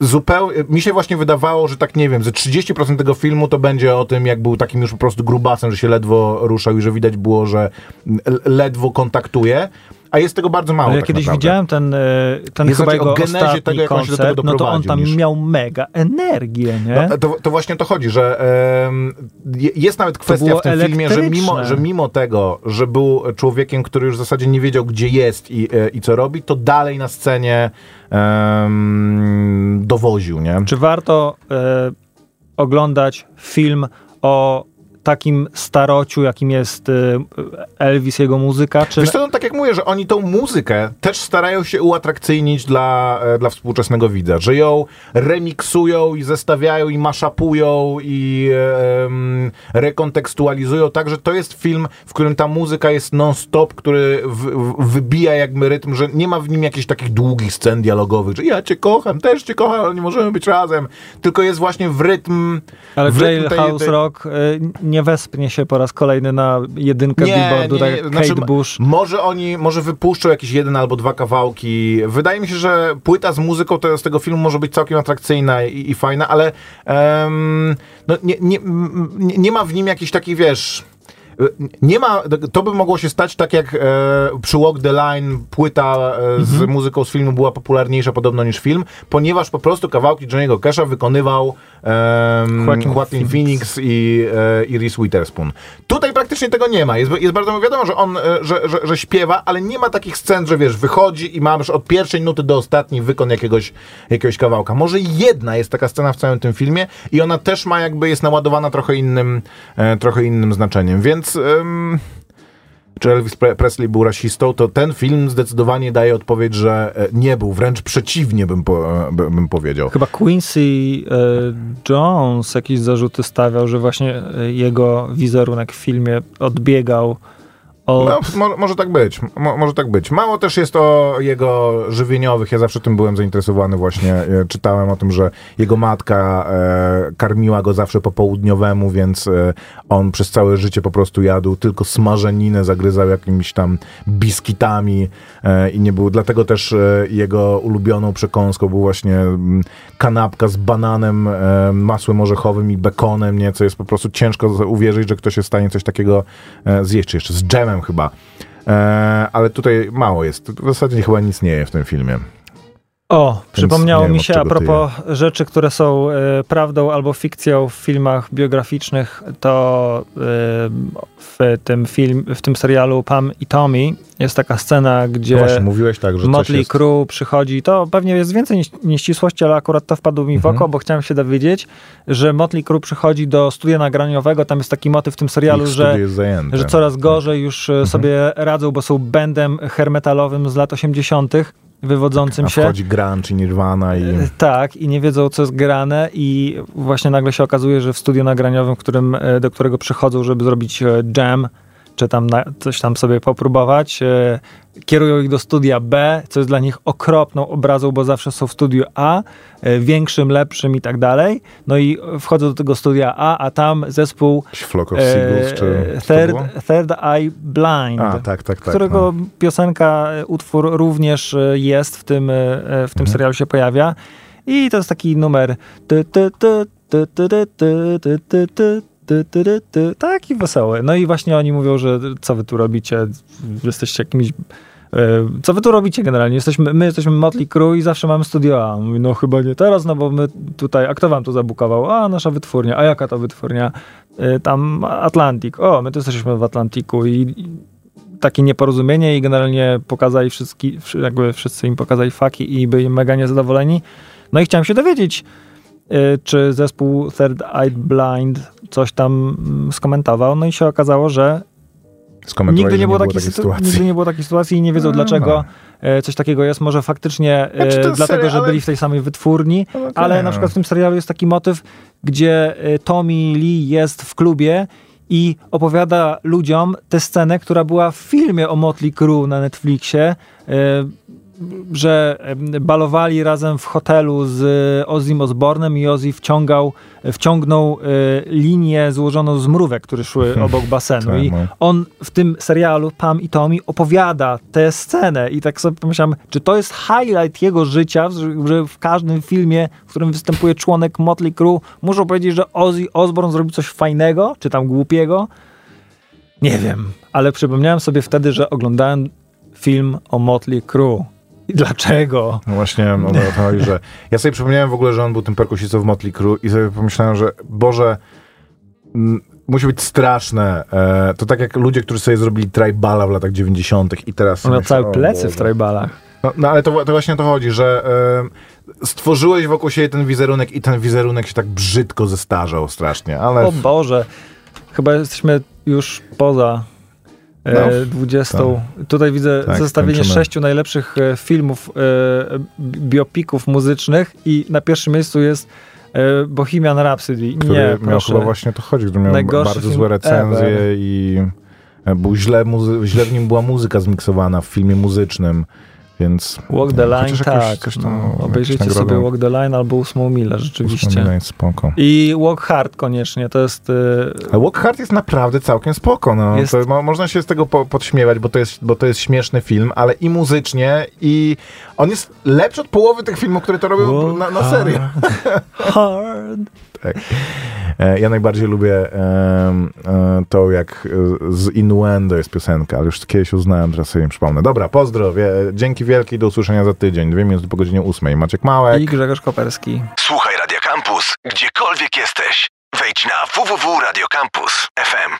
C: zupełnie, mi się właśnie wydawało, że tak nie wiem, ze 30% tego filmu to będzie o tym, jak był takim już po prostu grubasem, że się ledwo ruszał i że widać było, że ledwo kontaktuje, a jest tego bardzo mało
B: Ale ja
C: tak
B: kiedyś
C: naprawdę.
B: widziałem ten, e, ten
C: Jest
B: chyba
C: raczej o
B: jego
C: genezie tego, jak on się do tego
B: no to on tam
C: niż-
B: miał mega energię, nie?
C: No, to, to właśnie o to chodzi, że je- jest nawet kwestia w tym filmie, że mimo, że mimo tego, że był człowiekiem, który już w zasadzie nie wiedział, gdzie jest i, e, i co robi, to dalej na scenie em, dowoził, nie?
B: Czy warto e, oglądać film o takim starociu, jakim jest e, Elvis, jego muzyka? Czy
C: Wiesz co, no, tak jak mówię, że oni tą muzykę też starają się uatrakcyjnić dla, e, dla współczesnego widza, że ją remiksują i zestawiają i maszapują i em, rekontekstualizują, tak, że to jest film, w którym ta muzyka jest non-stop, który w, w, wybija jakby rytm, że nie ma w nim jakichś takich długich scen dialogowych, że ja cię kocham, też cię kocham, ale nie możemy być razem, tylko jest właśnie w rytm...
B: ale
C: w rytm tej-
B: Jailhouse
C: tej-
B: Rock e, nie wespnie się po raz kolejny na jedynkę Billboardu, tak jak
C: Znaczy,
B: Kate Bush.
C: Może oni, może wypuszczą jakieś jeden albo dwa kawałki. Wydaje mi się, że płyta z muzyką to, z tego filmu może być całkiem atrakcyjna i, i fajna, ale em, no, nie, nie, nie, nie ma w nim jakichś takich, wiesz... Nie ma, to by mogło się stać tak jak e, przy Walk the Line płyta e, z
B: Mhm.
C: muzyką z filmu była popularniejsza podobno niż film, ponieważ po prostu kawałki Johnny'ego Casha wykonywał em,
B: Joaquin
C: Joaquin Phoenix i, e, i Reese Witherspoon. Tutaj praktycznie tego nie ma. Jest, jest bardzo wiadomo, że on e, że, że, że śpiewa, ale nie ma takich scen, że wiesz, wychodzi i masz od pierwszej nuty do ostatniej wykon jakiegoś, jakiegoś kawałka. Może jedna jest taka scena w całym tym filmie i ona też ma jakby, jest naładowana trochę innym, e, trochę innym znaczeniem, więc... em, czy Elvis Pre- Presley był rasistą, to ten film zdecydowanie daje odpowiedź, że e, nie był, wręcz przeciwnie bym, po, e, by- bym powiedział.
B: Chyba Quincy e, Jones jakieś zarzuty stawiał, że właśnie jego wizerunek w filmie odbiegał
C: No, mo, może tak być, mo, może tak być. Mało też jest o jego żywieniowych, ja zawsze tym byłem zainteresowany właśnie. E, Czytałem o tym, że jego matka e, karmiła go zawsze po południowemu, więc e, on przez całe życie po prostu jadł tylko smażeninę, zagryzał jakimiś tam biskitami e, i nie był, dlatego też e, jego ulubioną przekąską był właśnie mm, kanapka z bananem, e, masłem orzechowym i bekonem, nie, co jest po prostu ciężko uwierzyć, że ktoś jest w stanie coś takiego zjeść, czy jeszcze z dżemem chyba. E, ale tutaj mało jest. W zasadzie chyba nic nie je w tym filmie.
B: O, przypomniało
C: nie wiem,
B: mi się a propos rzeczy, które są e, prawdą albo fikcją w filmach biograficznych, to e, w tym film, w tym serialu Pam i Tommy jest taka scena, gdzie
C: No właśnie, mówiłeś tak, że
B: Motley
C: jest...
B: Crue przychodzi, to pewnie jest więcej nieś- nieścisłości, ale akurat to wpadło mi w
C: Mhm.
B: oko, bo chciałem się dowiedzieć, że Motley Crue przychodzi do studia nagraniowego, tam jest taki motyw w tym serialu, że że coraz gorzej już
C: Mhm.
B: e, sobie radzą, bo są bandem hermetalowym z lat 80., wywodzącym
C: A
B: się.
C: wchodzi grunge i Nirvana i...
B: E, Tak, i nie wiedzą, co jest grane, i właśnie nagle się okazuje, że w studiu nagraniowym, którym, e, do którego przychodzą, żeby zrobić e, jam, czy tam na, coś tam sobie popróbować, e, kierują ich do studia B, co jest dla nich okropną obrazą, bo zawsze są w studiu A, e, większym, lepszym i tak dalej. No i wchodzą do tego studia A, a tam zespół
C: Flock of
B: e,
C: Seagulls, czy co to
B: Third? Third Eye Blind
C: A, tak, tak, tak.
B: którego
C: no.
B: piosenka, e, utwór również e, jest w tym, e, e, w tym
C: Mhm.
B: serialu się pojawia. I to jest taki numer. ty, ty, ty, ty, ty, ty, ty, ty, ty, ty, ty, ty, ty. Taki wesoły. No i właśnie oni mówią, że co wy tu robicie? Jesteście jakimiś... e, Co wy tu robicie generalnie? Jesteśmy, my jesteśmy Motley Crue i zawsze mamy studio A. Mówi, no chyba nie teraz, no bo my tutaj, a kto wam tu zabukował? A, nasza wytwórnia. A jaka to wytwórnia? E, Tam Atlantik. O, my tu jesteśmy w Atlantiku i, takie nieporozumienie i generalnie pokazali wszystki, wszy- jakby wszyscy im pokazali faki i byli mega niezadowoleni. No i chciałem się dowiedzieć, czy zespół Third Eye Blind coś tam mm, skomentował. No i się okazało, że nigdy
C: że
B: nie było, takiej
C: takiej
B: sytu-
C: sytuacji.
B: nigdy nie było takiej sytuacji i nie wiedzą
C: A.
B: dlaczego e, coś takiego jest. Może faktycznie e,
C: Znaczy,
B: dlatego, że
C: ale-
B: byli w tej samej wytwórni,
C: No, okej,
B: ale na
C: no.
B: przykład w tym serialu jest taki motyw, gdzie Tommy Lee jest w klubie i opowiada ludziom tę scenę, która była w filmie o Motley Crue na Netflixie, że balowali razem w hotelu z Ozzym Osbornem i Ozzy wciągał, wciągnął e, linię złożoną z mrówek, które szły obok basenu.
C: Tak,
B: I
C: no.
B: on w tym serialu Pam i Tommy opowiada tę scenę i tak sobie pomyślałem, czy to jest highlight jego życia, że- w każdym filmie, w którym występuje członek Motley Crue, muszą powiedzieć, że Ozzy Osbourne zrobił coś fajnego, czy tam głupiego. Nie wiem, ale przypomniałem sobie wtedy, że oglądałem film o Motley Crue. I dlaczego?
C: No właśnie, no, to że ja sobie przypomniałem w ogóle, że on był tym perkusistą w Motley Crue i sobie pomyślałem, że Boże, m, musi być straszne. E, to tak jak ludzie, którzy sobie zrobili tribala w latach 90. i teraz...
B: On miał całe plecy w tribalach.
C: No, no ale to, to właśnie o to chodzi, że e, stworzyłeś wokół siebie ten wizerunek i ten wizerunek się tak brzydko zestarzał strasznie, ale...
B: O Boże, chyba jesteśmy już poza
C: No,
B: 20.
C: to-
B: Tutaj widzę
C: tak,
B: zestawienie
C: kończymy.
B: sześciu najlepszych e, filmów, e, biopików muzycznych i na pierwszym miejscu jest e, Bohemian Rhapsody.
C: który
B: Nie,
C: miał chyba właśnie to chodzi, który miał
B: Najgorszy
C: bardzo złe recenzje
B: ever.
C: i e, był źle, muzy- źle w nim była muzyka zmiksowana w filmie muzycznym, więc...
B: Walk the Line, tak.
C: coś tam,
B: no, obejrzyjcie
C: nagrodą
B: sobie Walk the Line albo ósmą milę, rzeczywiście.
C: Wspominaj, spoko.
B: I Walk Hard koniecznie, to jest...
C: Ale Walk Hard jest naprawdę całkiem spoko. No.
B: Jest-
C: To, mo, można się z tego po, podśmiewać, bo to, jest, bo to jest śmieszny film, ale i muzycznie, i on jest lepszy od połowy tych filmów, które to robią
B: Walk
C: na, na serio.
B: Hard.
C: Tak. E, Ja najbardziej lubię e, to, jak e, z Innuendo jest piosenka, ale już kiedyś uznałem, teraz sobie nie przypomnę. Dobra, pozdro, wie, dzięki wielkie i do usłyszenia za tydzień. Dwie minuty po godzinie ósmej. Maciek Małek.
B: I Grzegorz Koperski.
A: Słuchaj Radio Campus, gdziekolwiek jesteś. Wejdź na www.radiocampus.fm.